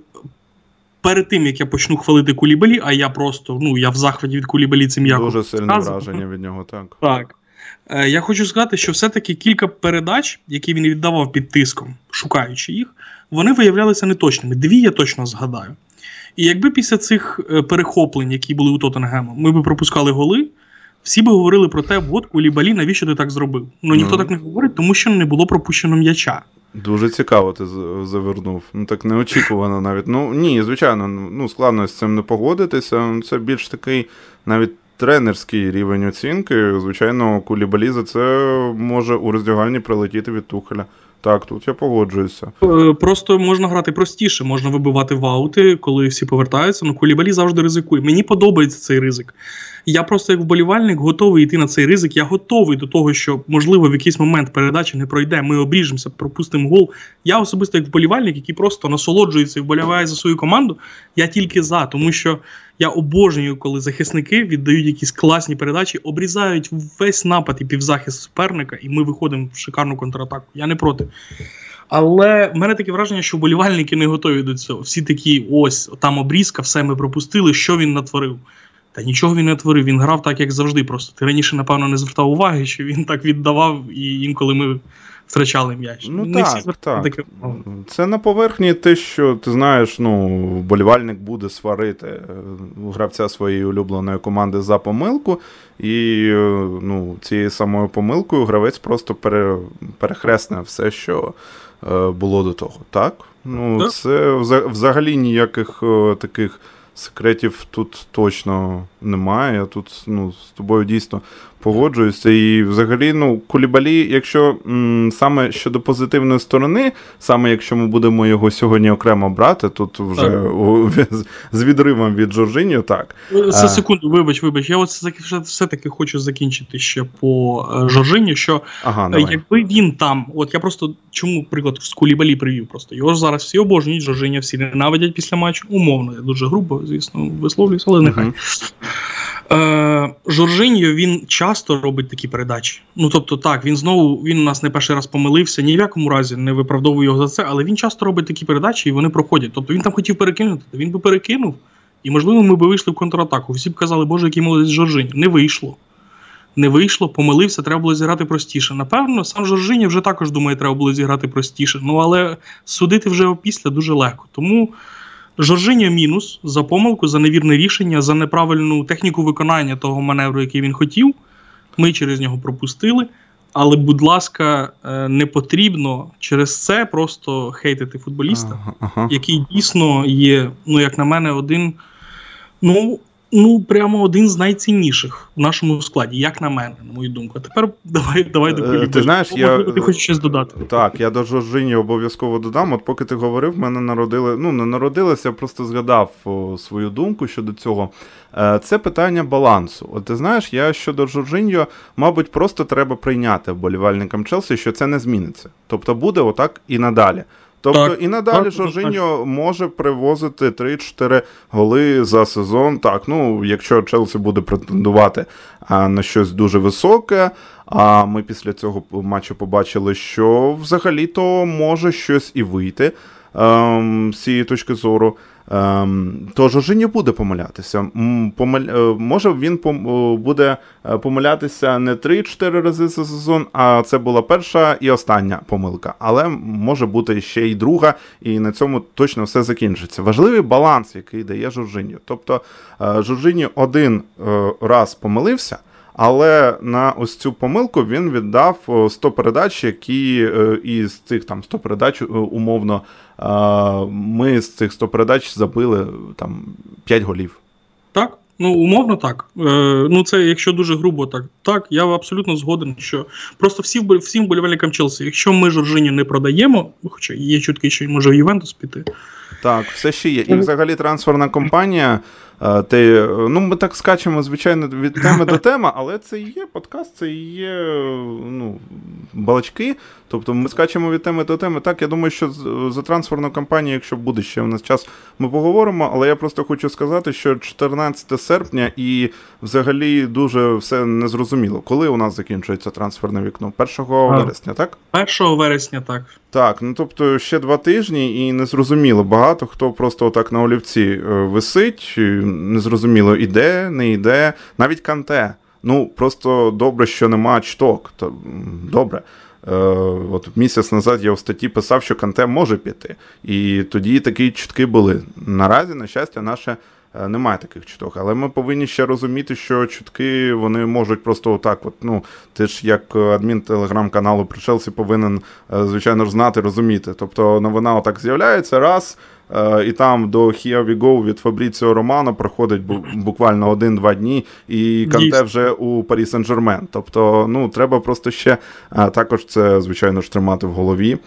перед тим, як я почну хвалити Кулібалі, а я просто ну, я в захваті від Кулібалі цим м'яко Дуже сильне враження від нього, так. Так. Е, я хочу сказати, що все-таки кілька передач, які він віддавав під тиском, шукаючи їх, вони виявлялися неточними. Дві я точно згадаю. І якби після цих е, перехоплень, які були у Тоттенгема, ми б пропускали голи, всі б говорили про те, от Кулібалі, навіщо ти так зробив? Ну ніхто mm. так не говорить, тому що не було пропущено м'яча. Дуже цікаво, ти завернув. Ну так неочікувано навіть. Ну ні, звичайно, ну складно з цим не погодитися. Це більш такий навіть тренерський рівень оцінки. Звичайно, Кулібалі за це може у роздягальні прилетіти від Тухеля. Так, тут я погоджуюся. Е, просто можна грати простіше, можна вибивати ваути, коли всі повертаються. Ну Кулібалі завжди ризикує. Мені подобається цей ризик. Я просто як вболівальник готовий йти на цей ризик. Я готовий до того, що можливо в якийсь момент передача не пройде. Ми обріжемося, пропустимо гол. Я особисто як вболівальник, який просто насолоджується і вболіває за свою команду. Я тільки за, тому що я обожнюю, коли захисники віддають якісь класні передачі, обрізають весь напад і півзахист суперника, і ми виходимо в шикарну контратаку. Я не проти. Але в мене таке враження, що вболівальники не готові до цього. Всі такі, ось там обрізка, все ми пропустили, що він натворив. Та нічого він не творив, він грав так, як завжди. Просто ти раніше, напевно, не звертав уваги, що він так віддавав, і інколи ми втрачали м'яч. Ну не так, всі так. Таке... Це на поверхні те, що ти знаєш, ну, вболівальник буде сварити е, гравця своєї улюбленої команди за помилку, і е, ну, цією самою помилкою гравець просто пере... перехресне все, що е, було до того. Так? Ну, так. Це взагалі ніяких таких секретів тут точно немає. Я тут ну, з тобою дійсно погоджуюся. І взагалі, ну, Кулібалі, якщо м, саме щодо позитивної сторони, саме якщо ми будемо його сьогодні окремо брати, тут вже у, з, з відривом від Жоржиньо, так. За секунду, вибач, вибач. Я от все-таки хочу закінчити ще по е, Жоржині, що ага, давай. якби він там, от я просто чому приклад з Кулібалі привів просто. Його ж зараз всі обожнюють, Жоржиня всі ненавидять після матчу. Умовно, я дуже грубо, звісно, висловлююсь, але нехай. Uh-huh. Е, Жоржиньо він часто робить такі передачі. Ну тобто, так, він знову він у нас не перший раз помилився, ні в якому разі не виправдовую його за це, але він часто робить такі передачі і вони проходять. Тобто він там хотів перекинути, він би перекинув, і, можливо, ми б вийшли в контратаку. Всі б казали, боже, який молодець Жоржиньо. Не вийшло. Не вийшло, помилився, треба було зіграти простіше. Напевно, сам Жоржиня вже також думає, треба було зіграти простіше. Ну але судити вже опісля дуже легко. Тому Жоржиня мінус за помилку, за невірне рішення, за неправильну техніку виконання того маневру, який він хотів. Ми через нього пропустили. Але, будь ласка, е, не потрібно через це просто хейтити футболіста, ага, ага. який дійсно є, ну, як на мене, один. Ну, ну прямо один з найцінніших в нашому складі, як на мене, на мою думку. А тепер давай давай до Ти знаєш, я... ти хочеш щось додати. Так, я до Жоржині обов'язково додам. От поки ти говорив, мене народили. Ну, не народилося, я просто згадав свою думку щодо цього. Е, це питання балансу. От ти знаєш, я щодо Жоржиньо, мабуть, просто треба прийняти вболівальникам Челсі, що це не зміниться. Тобто буде отак і надалі. Тобто так, і надалі так, Жоржиньо так. може привозити 3-4 голи за сезон. Так, ну якщо Челсі буде претендувати на щось дуже високе. А ми після цього матчу побачили, що взагалі-то може щось і вийти з цієї точки зору. Ем, то Жоржиньо буде помилятися. Помиль... Е, може він пом... Е, буде е, помилятися не 3-4 рази за сезон, а це була перша і остання помилка. Але може бути ще й друга, і на цьому точно все закінчиться. Важливий баланс, який дає Жоржиньо. Тобто Жоржиньо один раз помилився. Але на ось цю помилку він віддав 100 передач, які із цих там 100 передач умовно ми з цих 100 передач забили там 5 голів. Так, ну умовно так. Е, Ну це якщо дуже грубо, так так, я абсолютно згоден, що просто всі всім болівальникам Челсі, якщо ми Жоржині не продаємо, хоча є чутки, що може в Ювентус піти. Так, все ще є. І взагалі трансферна компанія. Ти, ну, Ми так скачемо, звичайно, від теми до теми, але це і є подкаст, це і є ну, балачки. Тобто ми скачемо від теми до теми. Так, я думаю, що за трансферну кампанію, якщо буде ще в нас час, ми поговоримо. Але я просто хочу сказати, що 14 серпня і взагалі дуже все незрозуміло. Коли у нас закінчується трансферне вікно? 1 вересня, так? 1 вересня, так. Так, ну тобто ще два тижні, і незрозуміло. Багато хто просто отак на олівці е, висить, незрозуміло, іде, не йде. Навіть канте. Ну, просто добре, що нема чток. То, Добре. Е, От місяць назад я в статті писав, що Канте може піти. І тоді такі чутки були. Наразі, на щастя, наше. Е, немає таких чуток, але ми повинні ще розуміти, що чутки вони можуть просто отак. От ну ти ж як адмін телеграм-каналу при Челсі повинен е, звичайно ж знати, розуміти. Тобто новина отак з'являється раз. Е, і там до Here We Go від Фабріціо Романо проходить буквально один-два дні, і Канте вже у Парі Сен-Жермен. Тобто, ну треба просто ще також це, звичайно ж, тримати в голові.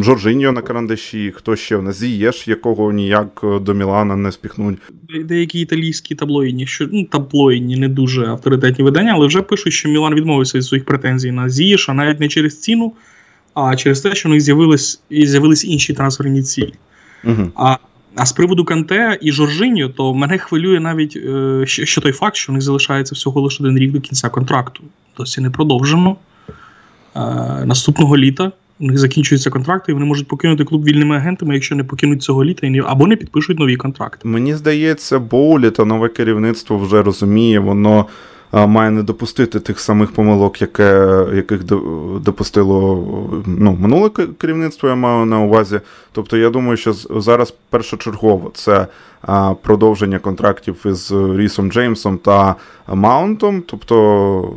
Жоржиньо на карандаші, хто ще в нас Зієш, якого ніяк до Мілана не спіхнуть. Деякі італійські таблоїдні, що ну таблоїдні, не дуже авторитетні видання, але вже пишуть, що Мілан відмовився від своїх претензій на Зієша, навіть не через ціну, а через те, що в них з'явились з'явились інші трансферні цілі. Угу. А а з приводу Канте і Жоржиньо, то мене хвилює навіть е, що той факт, що в них залишається всього лише один рік до кінця контракту. Досі не продовжено. Е, наступного літа у них закінчуються контракти, і вони можуть покинути клуб вільними агентами, якщо не покинуть цього літа або не підпишуть нові контракти. Мені здається, Боулі та нове керівництво вже розуміє, воно має не допустити тих самих помилок, яке, яких допустило ну, минуле керівництво, я маю на увазі. Тобто, я думаю, що зараз першочергово це продовження контрактів із Рісом Джеймсом та Маунтом. Тобто,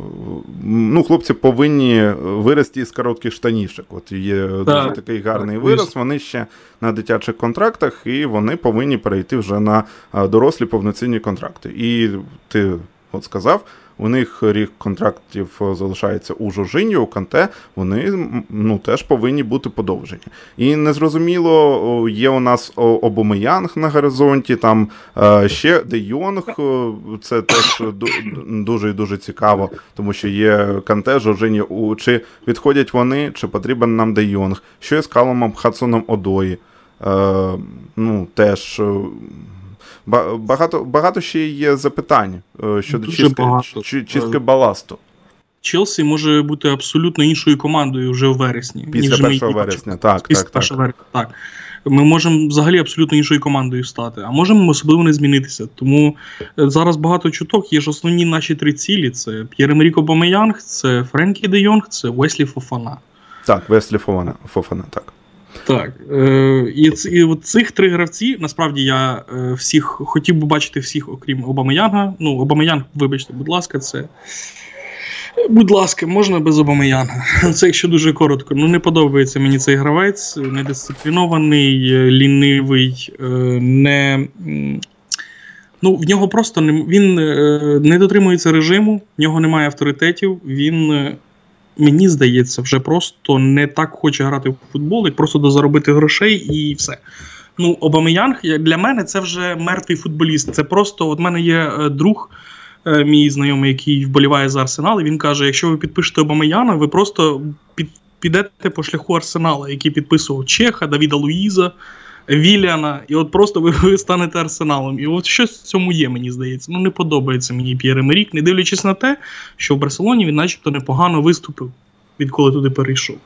ну, хлопці повинні вирости з коротких штанішок. От є так, дуже такий гарний так, вираз. Вони ще на дитячих контрактах, і вони повинні перейти вже на дорослі повноцінні контракти. І ти от сказав. У них рік контрактів е, залишається у Жожині, у Канте, вони ну, теж повинні бути подовжені. І незрозуміло, є у нас Обомеянг на горизонті, там е, ще Де Йонг, це теж дуже і дуже цікаво, тому що є Канте, Жожині. Чи відходять вони, чи потрібен нам Де Йонг? Що з Каломом Хадсоном Одої? Е, ну, теж Багато багато ще є запитань е, щодо чистки, чи, чистки баласту. Челсі може бути абсолютно іншою командою вже в вересні. Після ніж 1 вересня, так. Після так, так. вересня, так. Ми можемо взагалі абсолютно іншою командою стати, а можемо особливо не змінитися. Тому е, зараз багато чуток. Є ж основні наші три цілі: це П'єр Емеріко Бомеянг, це Френкі Де Йонг, це Веслі Фофана. Так, Веслі Фофана, Фофана так. Так. Е, І і от цих три гравці, насправді я е, всіх хотів би бачити всіх, окрім Обамеянга. Ну, Обамеянг, вибачте, будь ласка, це. Будь ласка, можна без Обамеянга. Це якщо дуже коротко. Ну, не подобається мені цей гравець, недисциплінований, лінивий, е, не. Ну, в нього просто не він не дотримується режиму, в нього немає авторитетів, він мені здається, вже просто не так хоче грати в футбол, як просто дозаробити грошей і все. Ну, Обамеянг для мене це вже мертвий футболіст. Це просто от мене є е, друг. Е, мій знайомий, який вболіває за Арсенал, і він каже: якщо ви підпишете Обамеяна, ви просто під, підете по шляху Арсенала, який підписував Чеха, Давіда Луїза, Віліана, і от просто ви, ви станете арсеналом. І от щось в цьому є, мені здається. Ну не подобається мені П'єр Емерік, не дивлячись на те, що в Барселоні він начебто непогано виступив, відколи туди перейшов.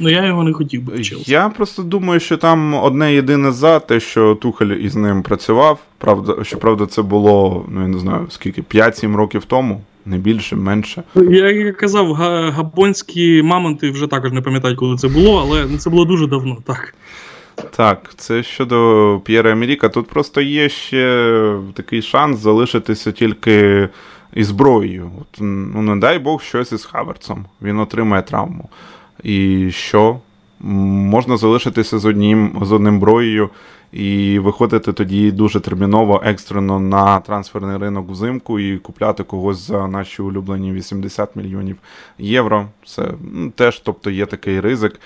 Ну я його не хотів би. Челсі. Я просто думаю, що там одне єдине за те, що Тухель із ним працював. Правда, щоправда, це було, ну я не знаю, скільки, 5-7 років тому. Не більше, менше. Я як казав, габонські мамонти вже також не пам'ятають, коли це було, але це було дуже давно, так. Так, це щодо П'єра Емеріка. Тут просто є ще такий шанс залишитися тільки із зброєю. От, Ну, не дай Бог, щось із Хаверцом. Він отримає травму. І що? Можна залишитися з одним з одним броєю і виходити тоді дуже терміново, екстрено на трансферний ринок взимку і купляти когось за наші улюблені 80 мільйонів євро. Це теж тобто, є такий ризик.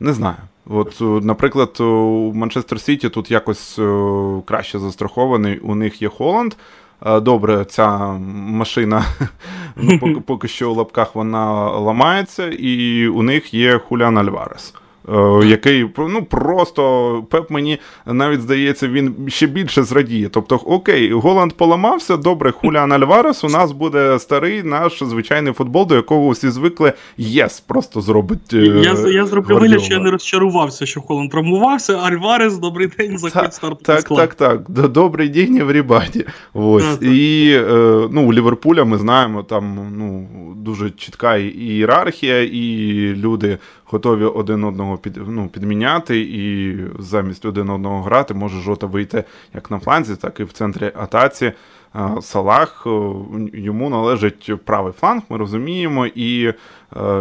Не знаю. От, Наприклад, у Манчестер Сіті тут якось краще застрахований. У них є Холланд. Добре, ця машина ну, поки, поки що у лапках вона ламається, і у них є Хулян Альварес. Е, який ну просто Пеп мені навіть здається, він ще більше зрадіє. Тобто, окей, Голланд поламався, добре, Хулян Альварес, у нас буде старий наш звичайний футбол, до якого всі звикли. Yes, просто зробить. Е, я я зроблю вигляд, що я не розчарувався, що Холланд травмувався. Альварес, добрий день, заходь старт. Так, так, так. Добрий день, еврібаді. Ось. І е, ну, у Ліверпуля ми знаємо, там ну, дуже чітка ієрархія, і люди готові один одного під, ну, підміняти, і замість один одного грати може жота вийти як на фланзі, так і в центрі атаці. Салах йому належить правий фланг, ми розуміємо, і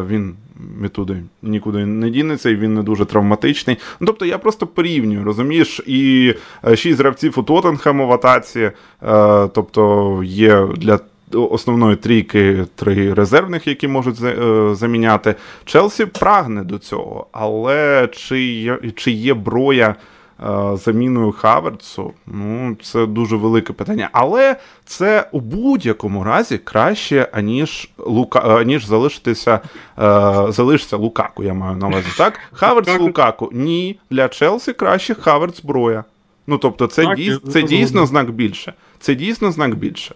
він відтуди нікуди не дінеться, і він не дуже травматичний. Ну, Тобто я просто порівнюю, розумієш, і шість гравців у Тоттенхему в атаці, тобто є для основної трійки три резервних, які можуть е, заміняти. Челсі прагне до цього, але чи є, чи є броя е, заміною Хаверцу? Ну, це дуже велике питання. Але це у будь-якому разі краще, аніж Лука, аніж залишитися залишиться Лукаку. Я маю на увазі так. Хаверц Лукаку. Ні, для Челсі краще Хаверц зброя. Ну тобто, це так, дійс, це дійсно знак більше. Це дійсно знак більше.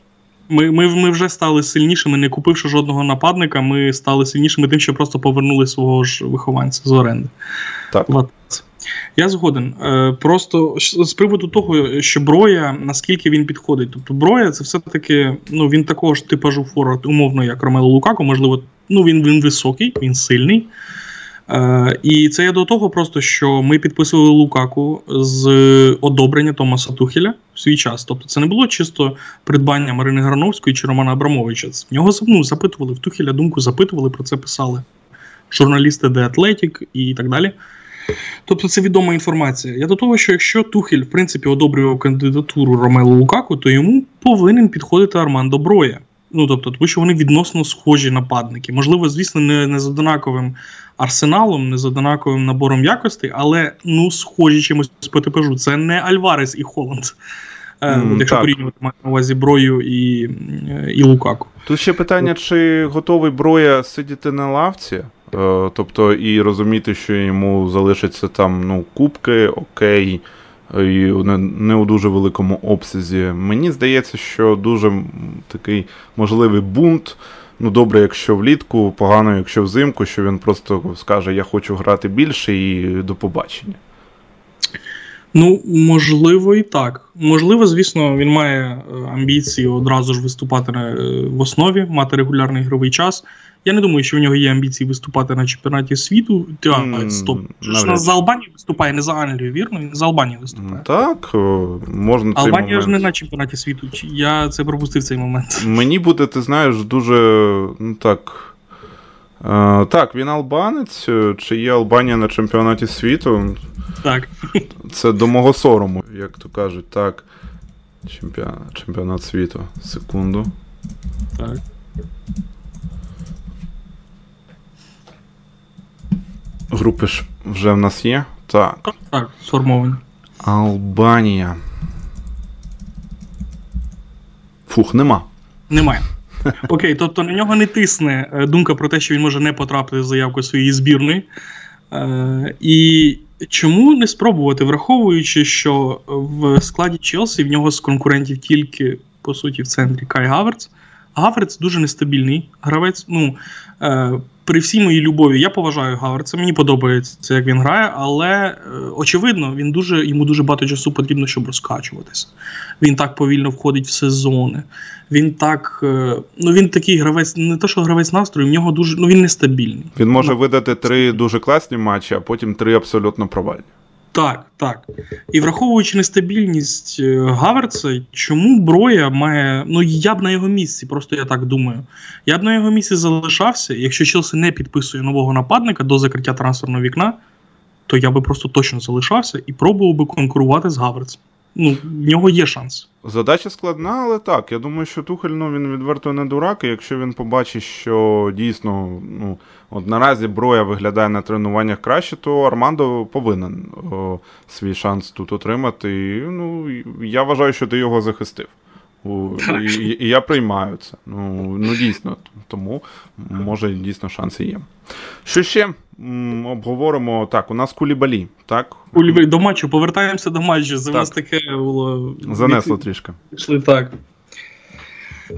Ми ми, ми вже стали сильнішими, не купивши жодного нападника, ми стали сильнішими тим, що просто повернули свого ж вихованця з оренди. Так. Я згоден. Е, просто з приводу того, що Броя, наскільки він підходить. Тобто Броя це все-таки ну, він такого ж типажу форвард, умовно, як Ромело Лукако, можливо, ну він він високий, він сильний. Е, І це я до того, просто що ми підписували Лукаку з одобрення Томаса Тухеля свій час. Тобто це не було чисто придбання Марини Грановської чи Романа Абрамовича. В нього ну, запитували в Тухеля думку, запитували, про це писали журналісти The Athletic і так далі. Тобто це відома інформація. Я до того, що якщо Тухель, в принципі, одобрював кандидатуру Ромелу Лукаку, то йому повинен підходити Армандо Броя. Ну тобто, тому що вони відносно схожі нападники. Можливо, звісно, не, не з однаковим арсеналом, не з однаковим набором якостей, але ну схожі чимось по типажу. Це не Альварес і Холланд. Mm, Якщо порівнювати на увазі Брою і і Лукаку. Тут ще питання: чи готовий Броя сидіти на лавці? Е, тобто, і розуміти, що йому залишаться там ну, кубки, окей, і не у дуже великому обсязі. Мені здається, що дуже такий можливий бунт. Ну, добре, якщо влітку, погано, якщо взимку, що він просто скаже: Я хочу грати більше і до побачення. Ну, можливо, і так. Можливо, звісно, він має е, амбіції одразу ж виступати е, в основі, мати регулярний ігровий час. Я не думаю, що в нього є амбіції виступати на чемпіонаті світу. Та, mm, стоп. Що за Албанію виступає, не за Англію, вірно? Він за Албанію виступає. Так, можна цей Албанія момент... ж не на чемпіонаті світу. Я це пропустив цей момент. Мені буде, ти знаєш, дуже ну так. Uh, так, він албанець. Чи є Албанія на чемпіонаті світу? Так. Це до мого сорому, як то кажуть, так. Чемпіонат, чемпіонат світу. Секунду. Так. Групи ж вже в нас є? Так. Так, сформовані. Албанія. Фух, нема. Немає. Окей, тобто на нього не тисне е, думка про те, що він може не потрапити в заявку своєї збірної. Е, І чому не спробувати, враховуючи, що в складі Челсі в нього з конкурентів тільки, по суті, в центрі Кай Гаверц. Гаверц дуже нестабільний гравець. Ну, е, при всій моїй любові я поважаю Гаверца, мені подобається, як він грає, але е, очевидно, він дуже йому дуже багато часу потрібно, щоб розкачуватися. Він так повільно входить в сезони. Він так, е, ну він такий гравець, не то, що гравець настрою, в нього дуже ну він нестабільний. Він може ну, видати три дуже класні матчі, а потім три абсолютно провальні. Так, так. І враховуючи нестабільність е, Гаверца, чому Броя має. Ну, я б на його місці, просто я так думаю. Я б на його місці залишався, якщо Челсі не підписує нового нападника до закриття трансферного вікна, то я би просто точно залишався і пробував би конкурувати з Гаверцем ну, в нього є шанс. Задача складна, але так. Я думаю, що Тухель ну, він відверто не дурак, і якщо він побачить, що дійсно ну, от наразі Броя виглядає на тренуваннях краще, то Армандо повинен о, свій шанс тут отримати. І, ну, Я вважаю, що ти його захистив. І, і я приймаю це. Ну, ну дійсно, тому може дійсно шанси є. Що ще обговоримо? Так, у нас кулібалі, так? Кулібалі до матчу, повертаємося до матчу. Це нас таке було. Занесло трішки. Пішли так.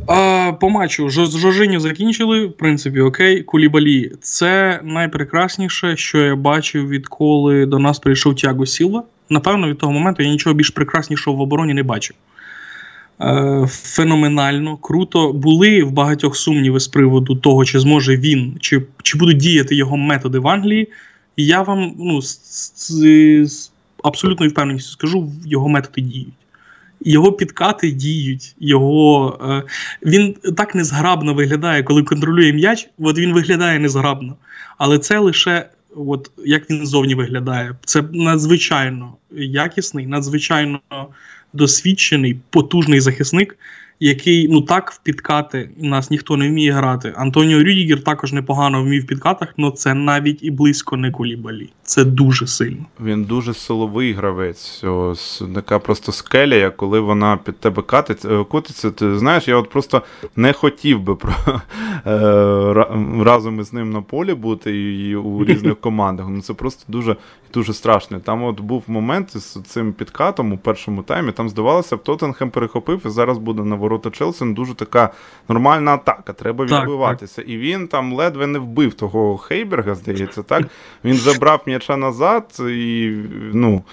А, По матчу з Жожиню закінчили, в принципі, окей. Кулібалі. Це найпрекрасніше, що я бачив, відколи до нас прийшов Тяго Сілва. Напевно, від того моменту я нічого більш прекраснішого в обороні не бачив. Е, феноменально, круто. Були в багатьох сумніви з приводу того, чи зможе він, чи чи будуть діяти його методи в Англії. І я вам ну, з, з, з абсолютною впевненістю скажу, його методи діють. Його підкати діють, його е, він так незграбно виглядає, коли контролює м'яч. От він виглядає незграбно. Але це лише от як він зовні виглядає. Це надзвичайно якісний, надзвичайно досвідчений, потужний захисник, який ну так в підкати нас ніхто не вміє грати. Антоніо Рюдігер також непогано вмів в підкатах, але це навіть і близько не кулібалі. Це дуже сильно. Він дуже силовий гравець. Ось така просто скеля, коли вона під тебе катить, е, котиться. Ти знаєш, я от просто не хотів би про е, разом із ним на полі бути і у різних командах. Ну це просто дуже дуже страшний. Там от був момент з цим підкатом у першому таймі. Там здавалося, б, Тоттенхем перехопив, і зараз буде на ворота Челсі ну, дуже така нормальна атака. Треба відбиватися. Так, так. І він там ледве не вбив того Хейберга, здається, так. Він забрав м'яча назад і ну.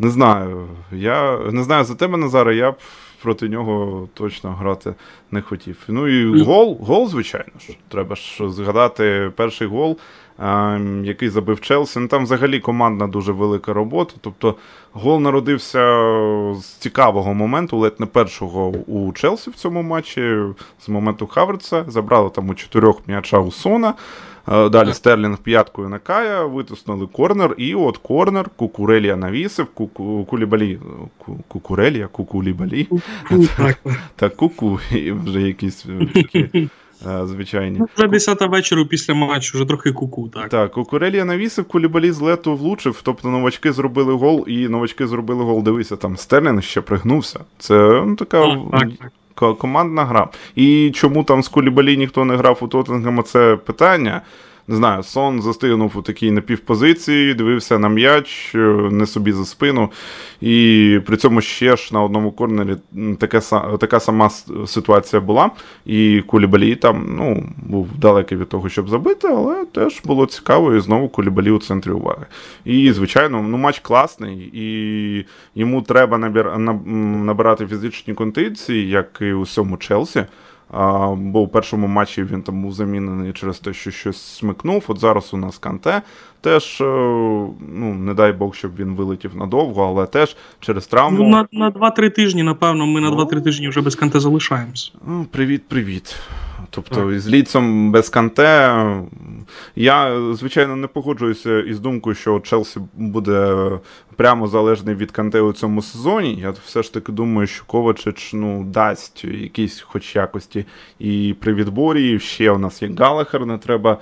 Не знаю. Я не знаю за тебе, Назаре, я б проти нього точно грати не хотів. Ну і гол, гол, звичайно ж. Треба ж згадати перший гол, який забив Челсі. Ну Там взагалі командна дуже велика робота. Тобто гол народився з цікавого моменту, ледь не першого у Челсі в цьому матчі, з моменту Хаверца. Забрали там у чотирьох м'яча у Сона. Е, далі Стерлінг п'яткою на Кая, витиснули корнер, і от корнер, Кукурелія навісив, Кулібалі. Кукурелія, Кукулібалі. Так, куку, вже якісь такі. Е, звичайні. Ну, Вже 10 вечора після матчу, вже трохи куку, так. Так, Кукурелія навісив, Кулібалі з лету влучив, тобто новачки зробили гол, і новачки зробили гол. Дивися, там Стерлінг ще пригнувся. Це ну, така так, так, так командна гра. І чому там з Кулібалі ніхто не грав у Тоттенгема, це питання. Не знаю, сон застигнув у такій напівпозиції, дивився на м'яч, е, не собі за спину. І при цьому ще ж на одному корнері таке, така сама ситуація була. І Кулібалі там ну, був далекий від того, щоб забити, але теж було цікаво, і знову Кулібалі у центрі уваги. І, звичайно, ну, матч класний, і йому треба набирати фізичні кондиції, як і у всьому Челсі. А, Бо у першому матчі він там був замінений через те, що щось смикнув. От зараз у нас Канте теж, е, ну не дай Бог, щоб він вилетів надовго, але теж через травму. Ну, На на 2-3 тижні, напевно, ми на 2-3 тижні вже без Канте залишаємось. Ну, Привіт, привіт. Тобто з ліцем без канте. Я, звичайно, не погоджуюся із думкою, що Челсі буде прямо залежний від канте у цьому сезоні. Я все ж таки думаю, що Ковачич ну, дасть якісь хоч якості і при відборі. І Ще у нас є Галахер, не треба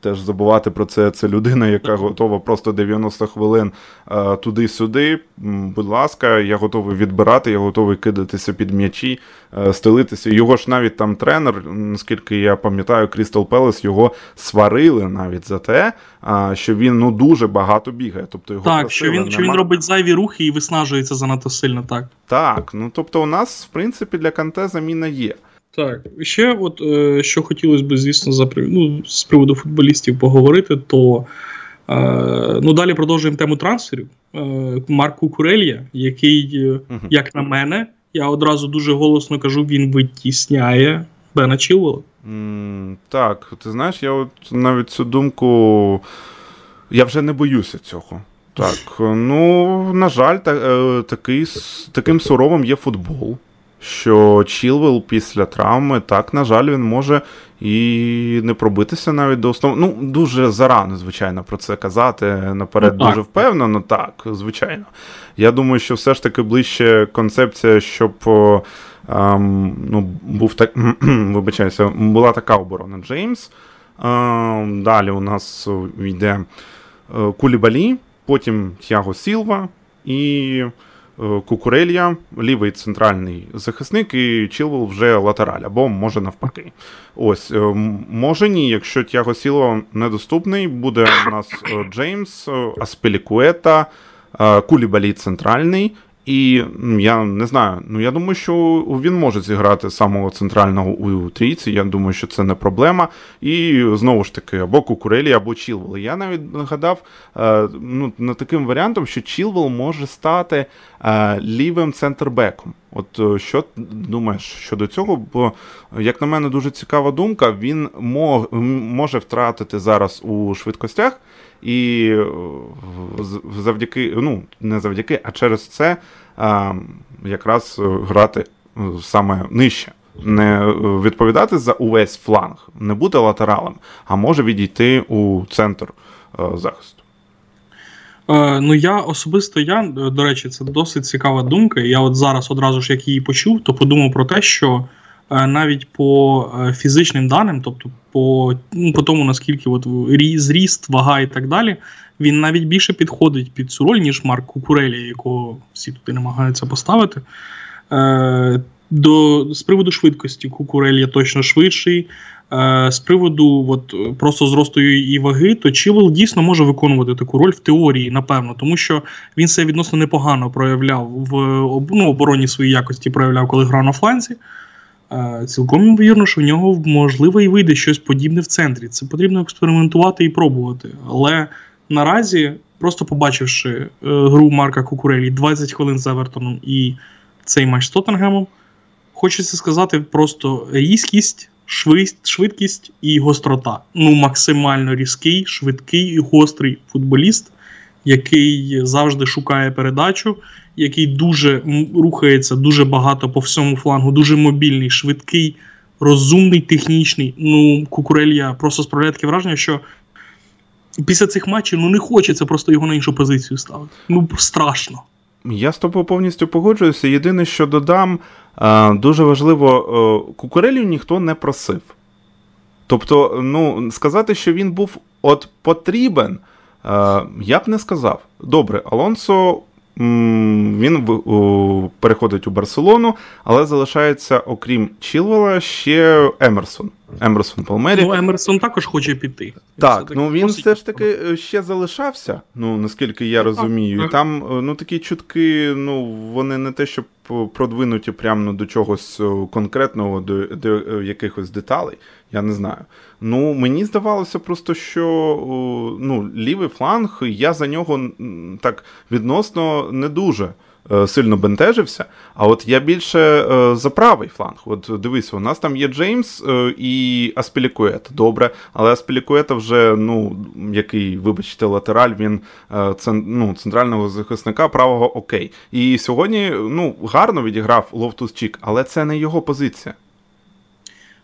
теж забувати про це. Це людина, яка готова просто 90 хвилин е, туди-сюди. Будь ласка, я готовий відбирати, я готовий кидатися під м'ячі, е, стелитися. Його ж навіть там тренер, наскільки я пам'ятаю, Крістал Пелес його сварили навіть за те, що він ну дуже багато бігає. Тобто його Так, що він що він робить зайві рухи і виснажується занадто сильно. Так, Так, ну тобто, у нас в принципі для Канте заміна є. Так, ще, от е, що хотілося б, звісно, за ну, з приводу футболістів поговорити, то е, ну, далі продовжуємо тему трансферів. Е, Марку Курелья, який, uh як на мене, я одразу дуже голосно кажу, він витісняє Бена Чілвела. Mm, так, ти знаєш, я от навіть цю думку. Я вже не боюся цього. Так, ну, на жаль, та, е, такий, таким суровим є футбол що Чілвел після травми, так, на жаль, він може і не пробитися навіть до основ. Ну, дуже зарано, звичайно, про це казати. Наперед ну, дуже впевнено, так, звичайно. Я думаю, що все ж таки ближче концепція, щоб. Ем, ну, був так, вибачаюся, була така оборона Джеймс. Ем, далі у нас йде е, Кулібалі, потім Тяго Сілва і Кукурелья, лівий центральний захисник, і Чілвел вже латераль, або може навпаки. Ось, е, може ні, якщо Тяго Сіло недоступний, буде у нас е, Джеймс, Аспелікуета, Кулібалі центральний, і я не знаю, ну я думаю, що він може зіграти самого центрального у трійці. Я думаю, що це не проблема. І знову ж таки, або Кукурелі, або Чілвел. Я навіть гадав е, ну, над таким варіантом, що Чілвел може стати е, лівим центрбеком. От е, що думаєш щодо цього? Бо, як на мене, дуже цікава думка. Він може втратити зараз у швидкостях. І е, завдяки, ну не завдяки, а через це якраз грати е, саме нижче. Не відповідати за увесь фланг, не бути латералом, а може відійти у центр е, захисту. Е, ну, я особисто я, до речі, це досить цікава думка. Я от зараз одразу ж як її почув, то подумав про те, що Е, навіть по е, фізичним даним, тобто по ну, по тому, наскільки от зріст, вага і так далі, він навіть більше підходить під цю роль, ніж Марк Кукурелі, якого всі туди намагаються поставити. Е, до, З приводу швидкості Кукурель є точно швидший. Е, з приводу от, просто зросту і ваги, то Чілвел дійсно може виконувати таку роль в теорії, напевно, тому що він себе відносно непогано проявляв в ну, обороні свої якості, проявляв, коли грав на фланзі. Цілком ймовірно, що в нього можливо і вийде щось подібне в центрі. Це потрібно експериментувати і пробувати. Але наразі, просто побачивши е, гру Марка Кукурелі 20 хвилин з Евертоном і цей матч з Тоттенгемом, хочеться сказати просто різкість швидкість і гострота. Ну, максимально різкий, швидкий і гострий футболіст, який завжди шукає передачу, який дуже рухається дуже багато по всьому флангу, дуже мобільний, швидкий, розумний, технічний. Ну, Кукурелья просто справляє таке враження, що. Після цих матчів ну не хочеться просто його на іншу позицію ставити. Ну страшно. Я з тобою повністю погоджуюся. Єдине, що додам, дуже важливо, Кукурелю ніхто не просив. Тобто, ну, сказати, що він був от потрібен, я б не сказав. Добре, Алонсо він переходить у Барселону, але залишається, окрім Чілвела, ще Емерсон. Емерсон Палмері. Ну, Емерсон також хоче піти. Так, ну він все ж таки е, ще залишався, ну наскільки я розумію. І там е, ну такі чутки, ну вони не те, щоб продвинуті прямо ну, до чогось е, конкретного, до, до якихось деталей. Я не знаю. Ну, мені здавалося просто, що ну, лівий фланг, я за нього так відносно не дуже. Е, сильно бентежився. А от я більше е, за правий фланг. От дивись, у нас там є Джеймс е, і Аспілікуета. Добре, але Аспілікуета вже, ну, який, вибачте, латераль, він ну, центрального захисника правого окей. І сьогодні ну, гарно відіграв Лофтус Чік, але це не його позиція.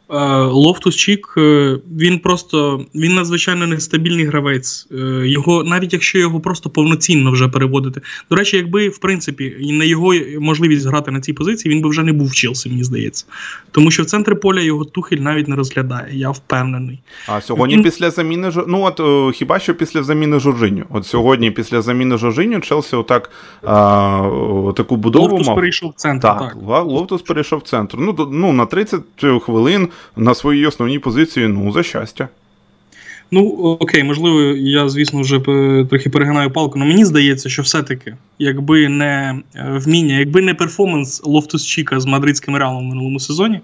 Лофтус Чік, е, він просто він надзвичайно нестабільний гравець. Е, його, Навіть якщо його просто повноцінно вже переводити. До речі, якби в принципі на його можливість грати на цій позиції, він би вже не був в Челсі, мені здається. Тому що в центрі поля його Тухель навіть не розглядає, я впевнений. А сьогодні він... після заміни ну от е, хіба що після заміни Жоржиню? От сьогодні, після заміни Жоржиню, Челсі отак а, таку будову. Лофтус мав. перейшов в центр. Так, так. Лофтус перейшов в центр. Ну, ну на 30 хвилин на своїй основній позиції, ну, за щастя. Ну, окей, можливо, я, звісно, вже трохи перегинаю палку, але мені здається, що все-таки, якби не е, вміння, якби не перформанс Лофтус Чіка з мадридським реалом в минулому сезоні,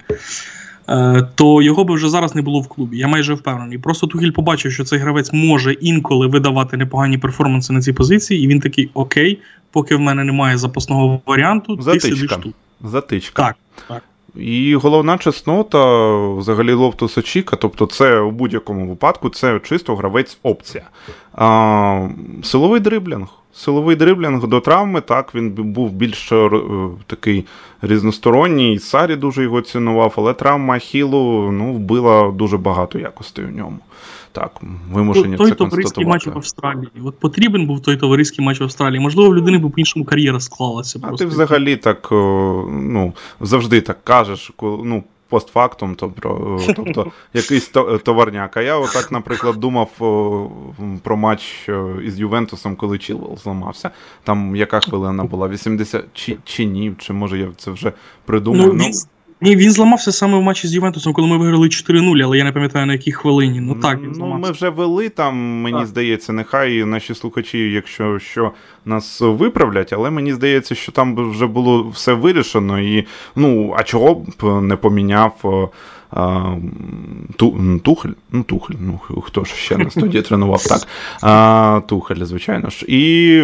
е, то його би вже зараз не було в клубі. Я майже впевнений. Просто Тухіль побачив, що цей гравець може інколи видавати непогані перформанси на цій позиції, і він такий: Окей, поки в мене немає запасного варіанту, Затичка. ти сидиш тут. Затичка. Так, так. І головна чеснота взагалі Лофтуса Чіка, тобто це у будь-якому випадку це чисто гравець опція. А, Силовий дриблінг. Силовий дриблінг до травми, так, він був більш е, такий різносторонній. Сарі дуже його цінував, але травма Хілу ну, вбила дуже багато якостей у ньому. Так, вимушені той це товариський матч в Австралії. От потрібен був той товариський матч в Австралії. Можливо, в людини б по-іншому кар'єра склалася. А просто. ти взагалі так ну, завжди так кажеш, ну. Постфактум, тобто тобто якийсь товарняк. А я отак, наприклад, думав про матч із Ювентусом, коли Чілвел зламався. Там яка хвилина була? 80 чи чи ні? Чи може я це вже придумав? Ну, ну ні, він зламався саме в матчі з Ювентусом, коли ми виграли 4-0, але я не пам'ятаю на якій хвилині. Ну так, він зламався. Ну, Ми вже вели там, мені так. здається, нехай наші слухачі, якщо що, нас виправлять, але мені здається, що там вже було все вирішено. І ну, а чого б не поміняв а, ту, Тухель? Ну, Тухель, ну хто ж ще нас тоді тренував так. А, Тухель, звичайно ж. І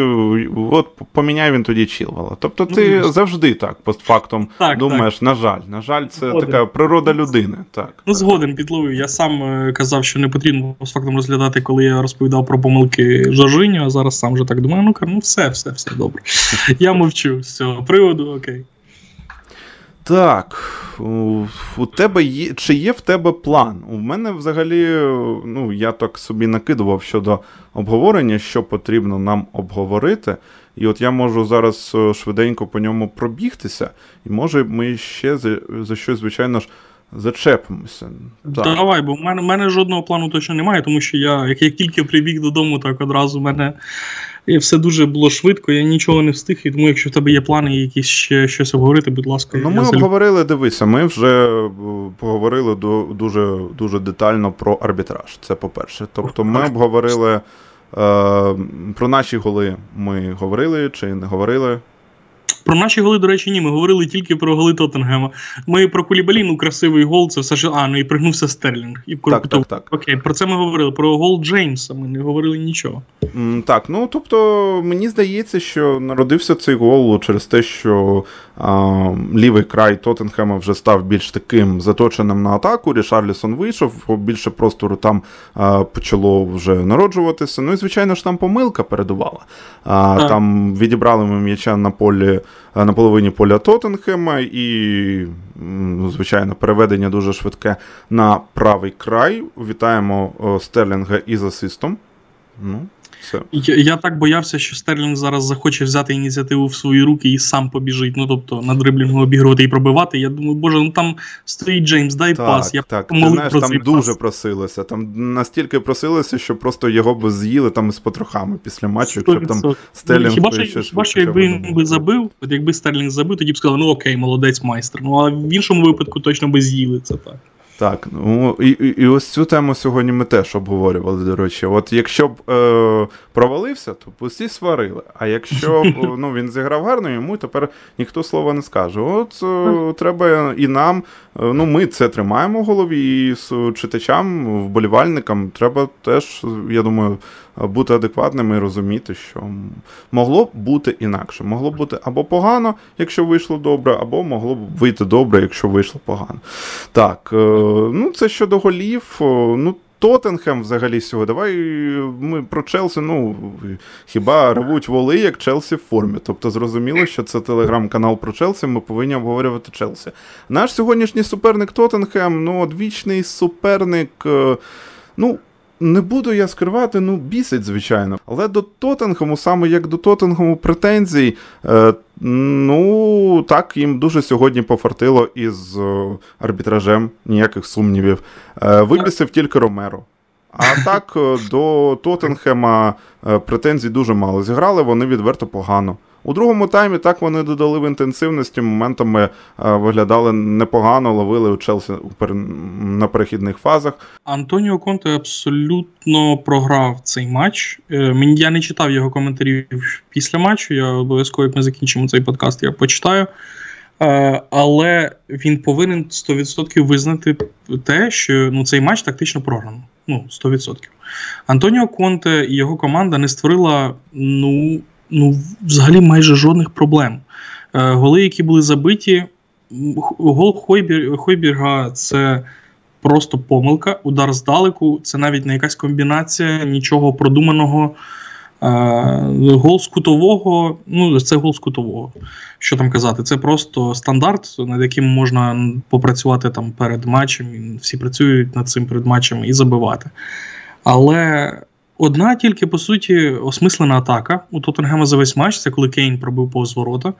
от поміняє він тоді Чілвела. Тобто ти ну, завжди так постфактом так, думаєш, так. на жаль, на жаль, це згоден. така природа людини. Так, Ну, згоден підловив. Я сам е, казав, що не потрібно постфактом розглядати, коли я розповідав про помилки Жоржиню, а зараз сам вже так думаю, ну ну все, все, все добре. Я мовчу з цього приводу, окей. Так, у тебе є, чи є в тебе план? У мене взагалі, ну, я так собі накидував щодо обговорення, що потрібно нам обговорити. І от я можу зараз е, швиденько по ньому пробігтися, і може ми ще за, за щось, звичайно ж, зачепимося. Так. Давай, бо в мене в мене жодного плану точно немає, тому що я, як, як тільки прибіг додому, так одразу мене І все дуже було швидко, я нічого не встиг, і тому, якщо в тебе є плани, якісь ще щось обговорити, будь ласка. Ну, ми залю... обговорили, дивися, ми вже поговорили до дуже дуже детально про арбітраж. Це по-перше. Тобто, ми обговорили е, про наші голи. Ми говорили чи не говорили. Про наші голи, до речі, ні. Ми говорили тільки про голи Тоттенгема. Ми про Кулібалі, ну красивий гол, це все ж. А, ну і пригнувся Стерлінг. І так, так, так. Окей, про це ми говорили. Про гол Джеймса ми не говорили нічого. Mm, так, ну тобто, мені здається, що народився цей гол через те, що а, лівий край Тоттенхема вже став більш таким заточеним на атаку. Рішарлісон вийшов, більше простору там а, почало вже народжуватися. Ну і звичайно ж там помилка передувала. А, Там відібрали ми м'яча на полі на половині поля Тоттенхема і, звичайно, переведення дуже швидке на правий край. Вітаємо Стерлінга із асистом. Ну, все. Я я так боявся, що Стерлінг зараз захоче взяти ініціативу в свої руки і сам побіжить. Ну тобто на дриблінгу обігрувати і пробивати. Я думаю, боже, ну там стоїть Джеймс, дай так, пас. Я так, ти знаєш, про там дуже пас. просилося. Там настільки просилося, що просто його б з'їли там із потрохами після матчу, якщо б там Стерлінг Хіба що, хіба що якби він би забив, от якби Стерлінг забив, тоді б сказали, ну окей, молодець майстер. Ну а в іншому випадку точно би з'їли це так. Так, ну і і, ось цю тему сьогодні ми теж обговорювали, до речі. От якщо б е, провалився, то усі сварили. А якщо б ну, він зіграв гарно, йому тепер ніхто слова не скаже. От е, треба і нам, е, ну ми це тримаємо в голові, і з читачам, вболівальникам треба теж, я думаю, бути адекватними і розуміти, що могло б бути інакше. Могло б бути або погано, якщо вийшло добре, або могло б вийти добре, якщо вийшло погано. Так, е, ну це щодо голів. ну Тоттенхем взагалі сьогодні. Давай ми про Челсі, ну хіба ревуть воли, як Челсі в формі. Тобто зрозуміло, що це телеграм-канал про Челсі, ми повинні обговорювати Челсі. Наш сьогоднішній суперник Тоттенхем, ну, одвічний суперник. Е, ну, не буду я скривати, ну, бісить, звичайно. Але до Тоттенхему, саме як до Тоттенхему претензій, е, ну, так, їм дуже сьогодні пофартило із е, арбітражем, ніяких сумнівів. Е, вибісив тільки Ромеро. А так, е, до Тоттенхема е, претензій дуже мало. Зіграли вони відверто погано. У другому таймі так вони додали в інтенсивності, моментами е, виглядали непогано, ловили у Челсі на перехідних фазах. Антоніо Конте абсолютно програв цей матч. Е, я не читав його коментарів після матчу. Я обов'язково, як ми закінчимо цей подкаст, я почитаю. Е, але він повинен 100% визнати те, що ну, цей матч тактично програно. Ну, 100%. Антоніо Конте і його команда не створила ну, ну, взагалі майже жодних проблем. Е, голи, які були забиті, гол Хойбір, Хойбірга це просто помилка. Удар здалеку, це навіть не якась комбінація, нічого продуманого. Е, гол з кутового, ну, це гол з кутового. Що там казати? Це просто стандарт, над яким можна попрацювати там перед матчем. Всі працюють над цим перед матчем і забивати. Але Одна тільки, по суті, осмислена атака у Тоттенгема за весь матч це коли Кейн пробив повз ворота.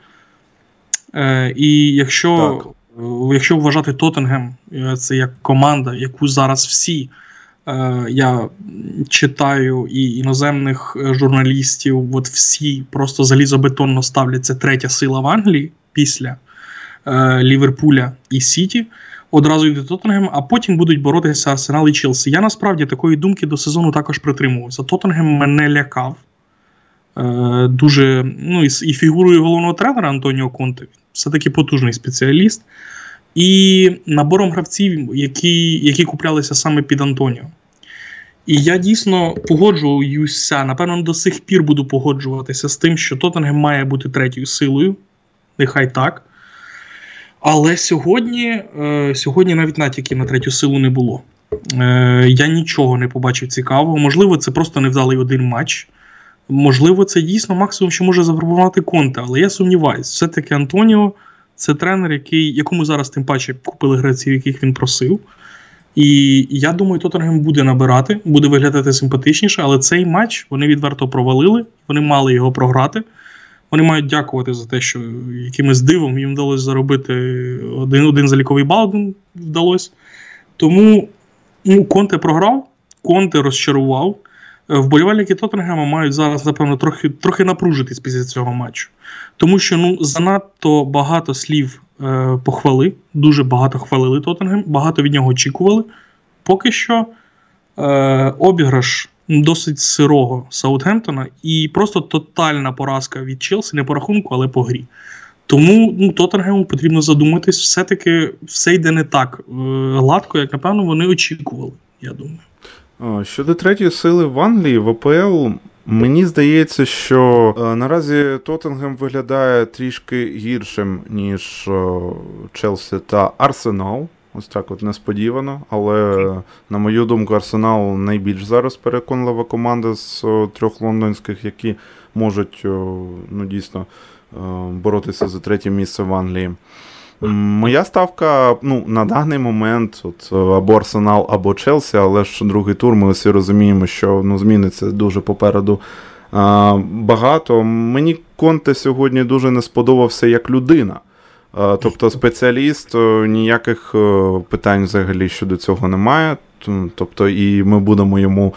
Е, І якщо е, якщо вважати Тоттенгем, е, це як команда, яку зараз всі е, я читаю і іноземних журналістів, от всі просто залізобетонно ставлять це третя сила в Англії після е, Ліверпуля і Сіті одразу йде Тоттенгем, а потім будуть боротися Арсенал і Челсі. Я насправді такої думки до сезону також притримувався. Тоттенгем мене лякав. Е, Дуже, ну і, і фігурою головного тренера Антоніо Конте, все-таки потужний спеціаліст. І набором гравців, які які куплялися саме під Антоніо. І я дійсно погоджуюся, напевно, до сих пір буду погоджуватися з тим, що Тоттенгем має бути третьою силою. Нехай так. Але сьогодні е, сьогодні навіть натяків на третю силу не було. Е, я нічого не побачив цікавого. Можливо, це просто невдалий один матч. Можливо, це дійсно максимум, що може запропонувати Конте, але я сумніваюся, все-таки Антоніо це тренер, який, якому зараз тим паче купили греців, яких він просив. І я думаю, Тоттенгем буде набирати, буде виглядати симпатичніше, але цей матч вони відверто провалили, вони мали його програти. Вони мають дякувати за те, що якимось дивом їм вдалося заробити один один заліковий бал вдалося. Тому ну, Конте програв, Конте розчарував. вболівальники Тоттенгема мають зараз, напевно, трохи трохи напружитись після цього матчу. Тому що ну, занадто багато слів е, похвали, дуже багато хвалили Тоттенгем, багато від нього очікували. Поки що е, обіграш досить сирого Саутгемптона і просто тотальна поразка від Челсі, не по рахунку, але по грі. Тому ну, Тоттенгему потрібно задуматись, все-таки все йде не так е, гладко, як напевно вони очікували, я думаю. Щодо третьої сили в Англії, в АПЛ, мені здається, що е, наразі Тоттенгем виглядає трішки гіршим, ніж е, Челсі та Арсенал. Ось так от несподівано. Але, на мою думку, Арсенал найбільш зараз переконлива команда з о, трьох лондонських, які можуть о, ну, дійсно о, боротися за третє місце в Англії. Моя ставка ну, на даний момент от, або Арсенал, або Челсі, але ж другий тур ми всі розуміємо, що ну, зміниться дуже попереду а, багато. Мені Конте сьогодні дуже не сподобався як людина. А, тобто спеціаліст ніяких питань взагалі щодо цього немає. Тобто, і ми будемо йому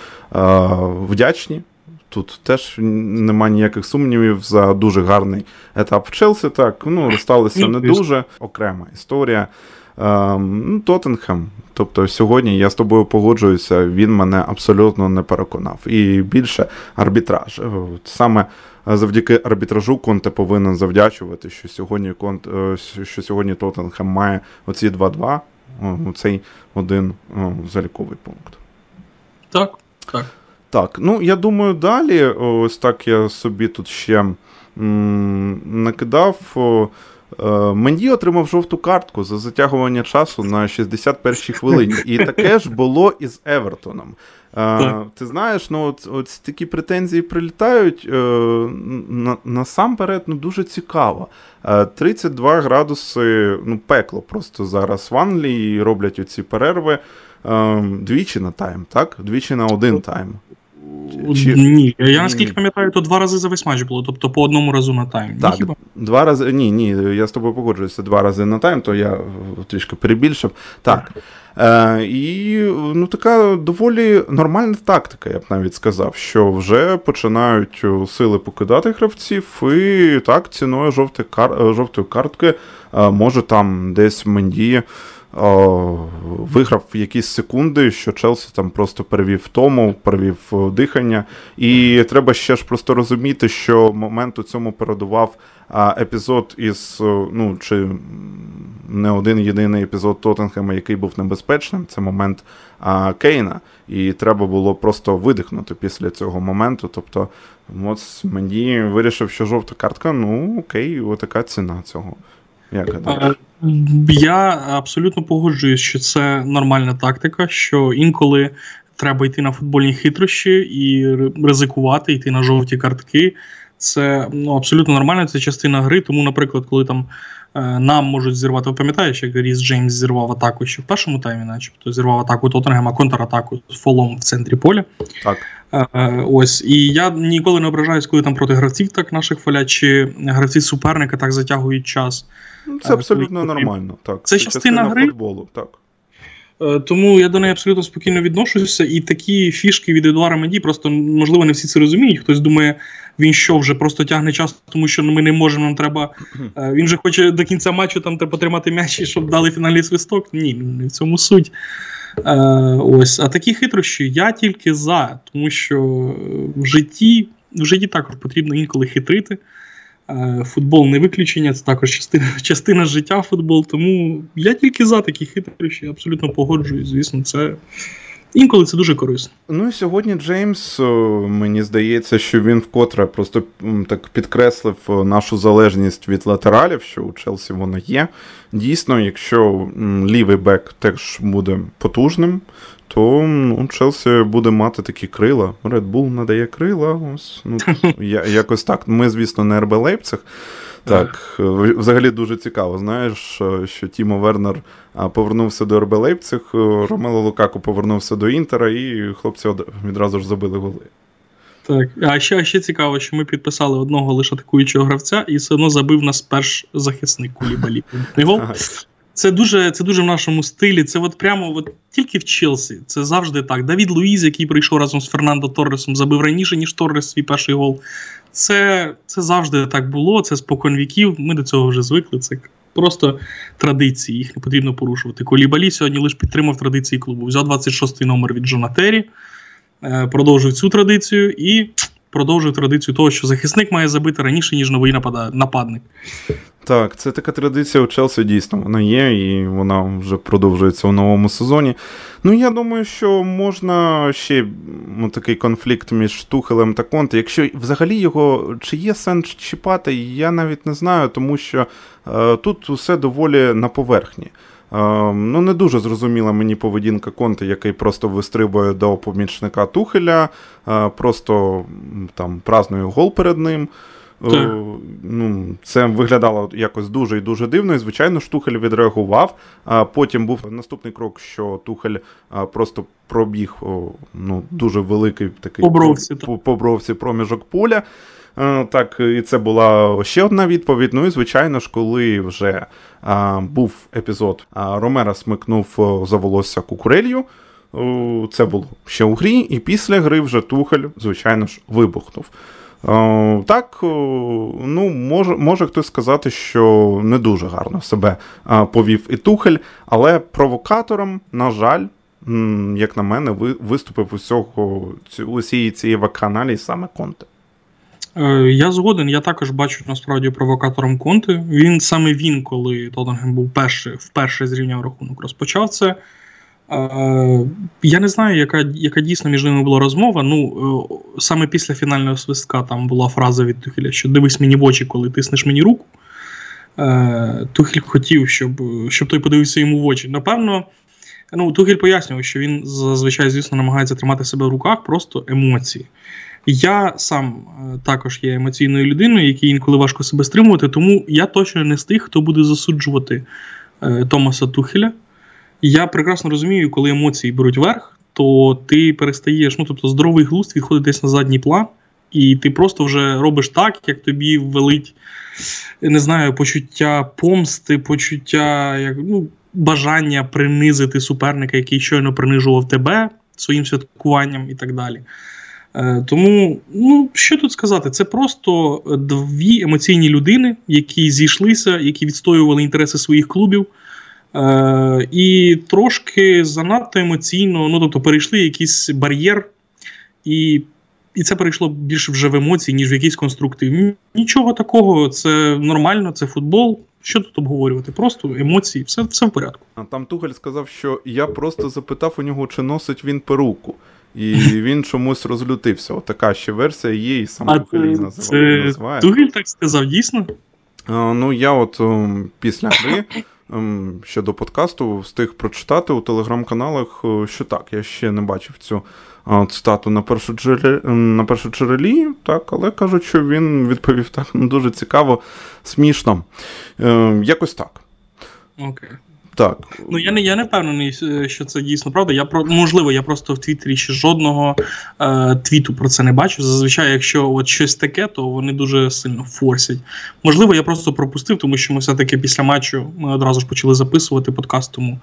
вдячні Тут теж нема ніяких сумнівів за дуже гарний етап в Челсі. Так, ну розсталися не дуже окрема історія. Ем, Тоттенхем. Тобто сьогодні я з тобою погоджуюся, він мене абсолютно не переконав. І більше арбітраж. Е, саме завдяки арбітражу Конте повинен завдячувати, що сьогодні Конт, е, що сьогодні Тоттенхем має оці 2-2, цей один заліковий пункт. Так, так. Так, ну я думаю, далі, ось так я собі тут ще м- накидав. Е, Менді отримав жовту картку за затягування часу на 61-й хвилині. І таке ж було і з Евертоном. Е, ти знаєш, ну от, от такі претензії прилітають е, на, насамперед ну, дуже цікаво. 32 е, градуси, ну, пекло просто зараз в Англії роблять оці перерви. Е, двічі на тайм, так? Двічі на один тайм. Чи... Ні, я наскільки пам'ятаю, то два рази за весь матч було, тобто по одному разу на тайм. Так, хіба? Два рази. Ні, ні, я з тобою погоджуюся два рази на тайм, то я трішки перебільшив. Так. Е, І ну, така доволі нормальна тактика, я б навіть сказав, що вже починають сили покидати гравців, і так, ціною жовтої кар... жовтої картки може там десь Менді виграв якісь секунди, що Челсі там просто перевів тому, перевів дихання. І треба ще ж просто розуміти, що момент у цьому передував епізод із, ну, чи не один єдиний епізод Тоттенхема, який був небезпечним, це момент Кейна. І треба було просто видихнути після цього моменту. Тобто, от мені вирішив, що жовта картка, ну окей, отака ціна цього. Як гадаєш? Я абсолютно погоджуюсь, що це нормальна тактика, що інколи треба йти на футбольні хитрощі і ризикувати, йти на жовті картки. Це ну, абсолютно нормально, це частина гри. Тому, наприклад, коли там е, нам можуть зірвати, ви пам'ятаєш, як Ріс Джеймс зірвав атаку ще в першому таймі, начебто зірвав атаку Тоттенгема, контратаку з фолом в центрі поля. Так. Е, ось. І я ніколи не ображаюсь, коли там проти гравців так наших фалять, чи гравці суперника так затягують час. Ну, це абсолютно нормально. так. Це, це частина, частина гри. футболу. так. Е, тому я до неї абсолютно спокійно відношуся, і такі фішки від Едуара Меді, просто можливо не всі це розуміють. Хтось думає, він що вже просто тягне час, тому що ми не можемо. Нам треба. Е, він же хоче до кінця матчу там треба потримати м'яч, щоб дали фінальний свисток. Ні, не в цьому суть. Е, ось, а такі хитрощі я тільки за, тому що в житті в житті також потрібно інколи хитрити. Е, футбол не виключення, це також частина частина життя футбол. Тому я тільки за такі хитрощі, абсолютно погоджуюсь. Звісно, це інколи це дуже корисно. Ну і сьогодні Джеймс, мені здається, що він вкотре просто так підкреслив нашу залежність від латералів, що у Челсі вона є. Дійсно, якщо лівий бек теж буде потужним, то ну, Челсі буде мати такі крила. Red Bull надає крила. Ось ну я, якось так. Ми, звісно, не РБ Лейпциг. Так, взагалі дуже цікаво. Знаєш, що Тімо Вернер повернувся до РБ Лейпциг, Ромело Лукаку повернувся до Інтера, і хлопці відразу ж забили голи. Так, а ще ще цікаво, що ми підписали одного лише атакуючого гравця, і все одно забив нас перш захисник Кулібалі. Це дуже це дуже в нашому стилі. Це от прямо от тільки в Челсі. Це завжди так. Давід Луїз, який прийшов разом з Фернандо Торресом, забив раніше, ніж Торрес свій перший гол. Це це завжди так було, це спокон віків. Ми до цього вже звикли. Це просто традиції, їх не потрібно порушувати. Колібалі сьогодні лише підтримав традиції клубу. Взяв 26-й номер від Джона Террі, е, продовжив цю традицію і продовжив традицію того, що захисник має забити раніше, ніж новий нападник. Так, це така традиція у Челсі дійсно вона є, і вона вже продовжується у новому сезоні. Ну, я думаю, що можна ще ну, такий конфлікт між Тухелем та Конте. Якщо взагалі його чи є сенс чіпати, я навіть не знаю, тому що е, тут усе доволі на поверхні. Е, ну, Не дуже зрозуміла мені поведінка Конте, який просто вистрибує до помічника Тухеля, е, просто там празнує гол перед ним. Так. Ну, Це виглядало якось дуже і дуже дивно. І, звичайно, Штухель відреагував. А потім був наступний крок, що Тухель просто пробіг ну, дуже великий такий по бровці, по, по бровці проміжок поля. Так, і це була ще одна відповідь. Ну і звичайно ж, коли вже а, був епізод, а Ромера смикнув за волосся кукурелью. Це було ще у грі, і після гри вже Тухель, звичайно ж, вибухнув. Е, так, е, ну, може може хтось сказати, що не дуже гарно себе е, повів і Тухель, але провокатором, на жаль, як на мене, виступив усього усієї цієї вакханалії саме Конте. Я згоден, я також бачу насправді провокатором Конте. Він саме він, коли Тоттенгем був перший, вперше зрівняв рахунок, розпочав це. Я не знаю, яка яка дійсно між ними була розмова. Ну, е, Саме після фінального свистка там була фраза від Тухеля, що дивись мені в очі, коли тиснеш мені руку. Е, Тухель хотів, щоб щоб той подивився йому в очі. Напевно, ну, Тухель пояснював, що він зазвичай, звісно, намагається тримати себе в руках, просто емоції. Я сам е, також є емоційною людиною, якій інколи важко себе стримувати, тому я точно не з тих, хто буде засуджувати Томаса Тухеля я прекрасно розумію, коли емоції беруть верх, то ти перестаєш, ну тобто здоровий глузд відходить десь на задній план, і ти просто вже робиш так, як тобі велить, не знаю, почуття помсти, почуття як, ну, бажання принизити суперника, який щойно принижував тебе своїм святкуванням і так далі. Е, тому, ну, що тут сказати, це просто дві емоційні людини, які зійшлися, які відстоювали інтереси своїх клубів. Е, І трошки занадто емоційно, ну тобто перейшли якийсь бар'єр, і і це перейшло більше вже в емоції, ніж в якийсь конструктив. Нічого такого, це нормально, це футбол. Що тут обговорювати? Просто емоції, все все в порядку. А там Тугаль сказав, що я просто запитав у нього, чи носить він перуку. І він чомусь розлютився. Отака ще версія є, і сам Тухель її називає. Тугель так сказав, дійсно? А, Ну, я от після гри Ем, до подкасту встиг прочитати у телеграм-каналах, е, що так, я ще не бачив цю цитату на першу джерелі, на так, але кажуть, що він відповів так ну, дуже цікаво, смішно. Е, якось так. Окей. Так. Ну я не я не впевнений, е, що це дійсно правда. Я про можливо, я просто в Твіттері ще жодного е, твіту про це не бачу. Зазвичай, якщо от щось таке, то вони дуже сильно форсять. Можливо, я просто пропустив, тому що ми все-таки після матчу ми одразу ж почали записувати подкаст. Тому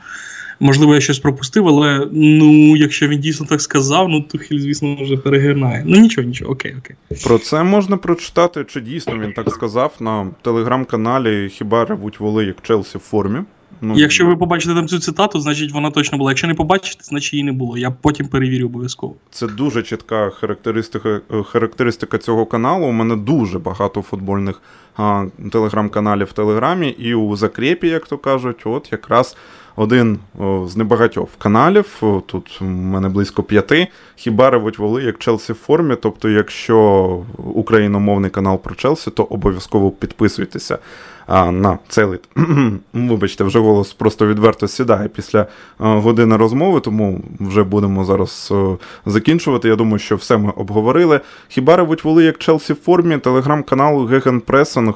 можливо, я щось пропустив, але ну, якщо він дійсно так сказав, ну то Хіль, звісно, вже перегинає. Ну нічого, нічого, окей, окей. Про це можна прочитати, чи дійсно він так сказав на телеграм-каналі Хіба ревуть воли як Челсі в формі. Ну, Якщо ви побачите там цю цитату, значить вона точно була. Якщо не побачите, значить її не було. Я потім перевірю обов'язково. Це дуже чітка характеристика е, характеристика цього каналу. У мене дуже багато футбольних а, телеграм-каналів в Телеграмі, і у закрепі, як то кажуть, от якраз один о, з небагатьох каналів. О, тут у мене близько п'яти. Хіба ревуть воли як Челсі в формі. Тобто, якщо україномовний канал про Челсі, то обов'язково підписуйтеся а, на цей Вибачте, вже голос просто відверто сідає після години розмови, тому вже будемо зараз а, закінчувати. Я думаю, що все ми обговорили. Хіба ревуть воли як Челсі в формі, телеграм-канал Гегенпресинг.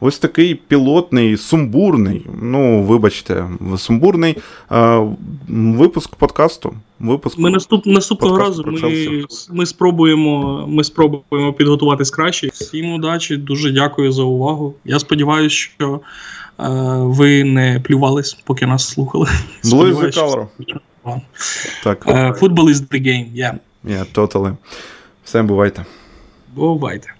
Ось такий пілотний, сумбурний. Ну, вибачте, сумбурний випуск подкасту. Випуск ми наступ, наступного разу ми ми, спробуємо ми спробуємо підготуватись краще. Всім удачі, дуже дякую за увагу. Я сподіваюся, що ви не плювались, поки нас слухали. Blue is the color. Так. Uh, football is the game, yeah. Yeah, totally. Все, бувайте. Бувайте.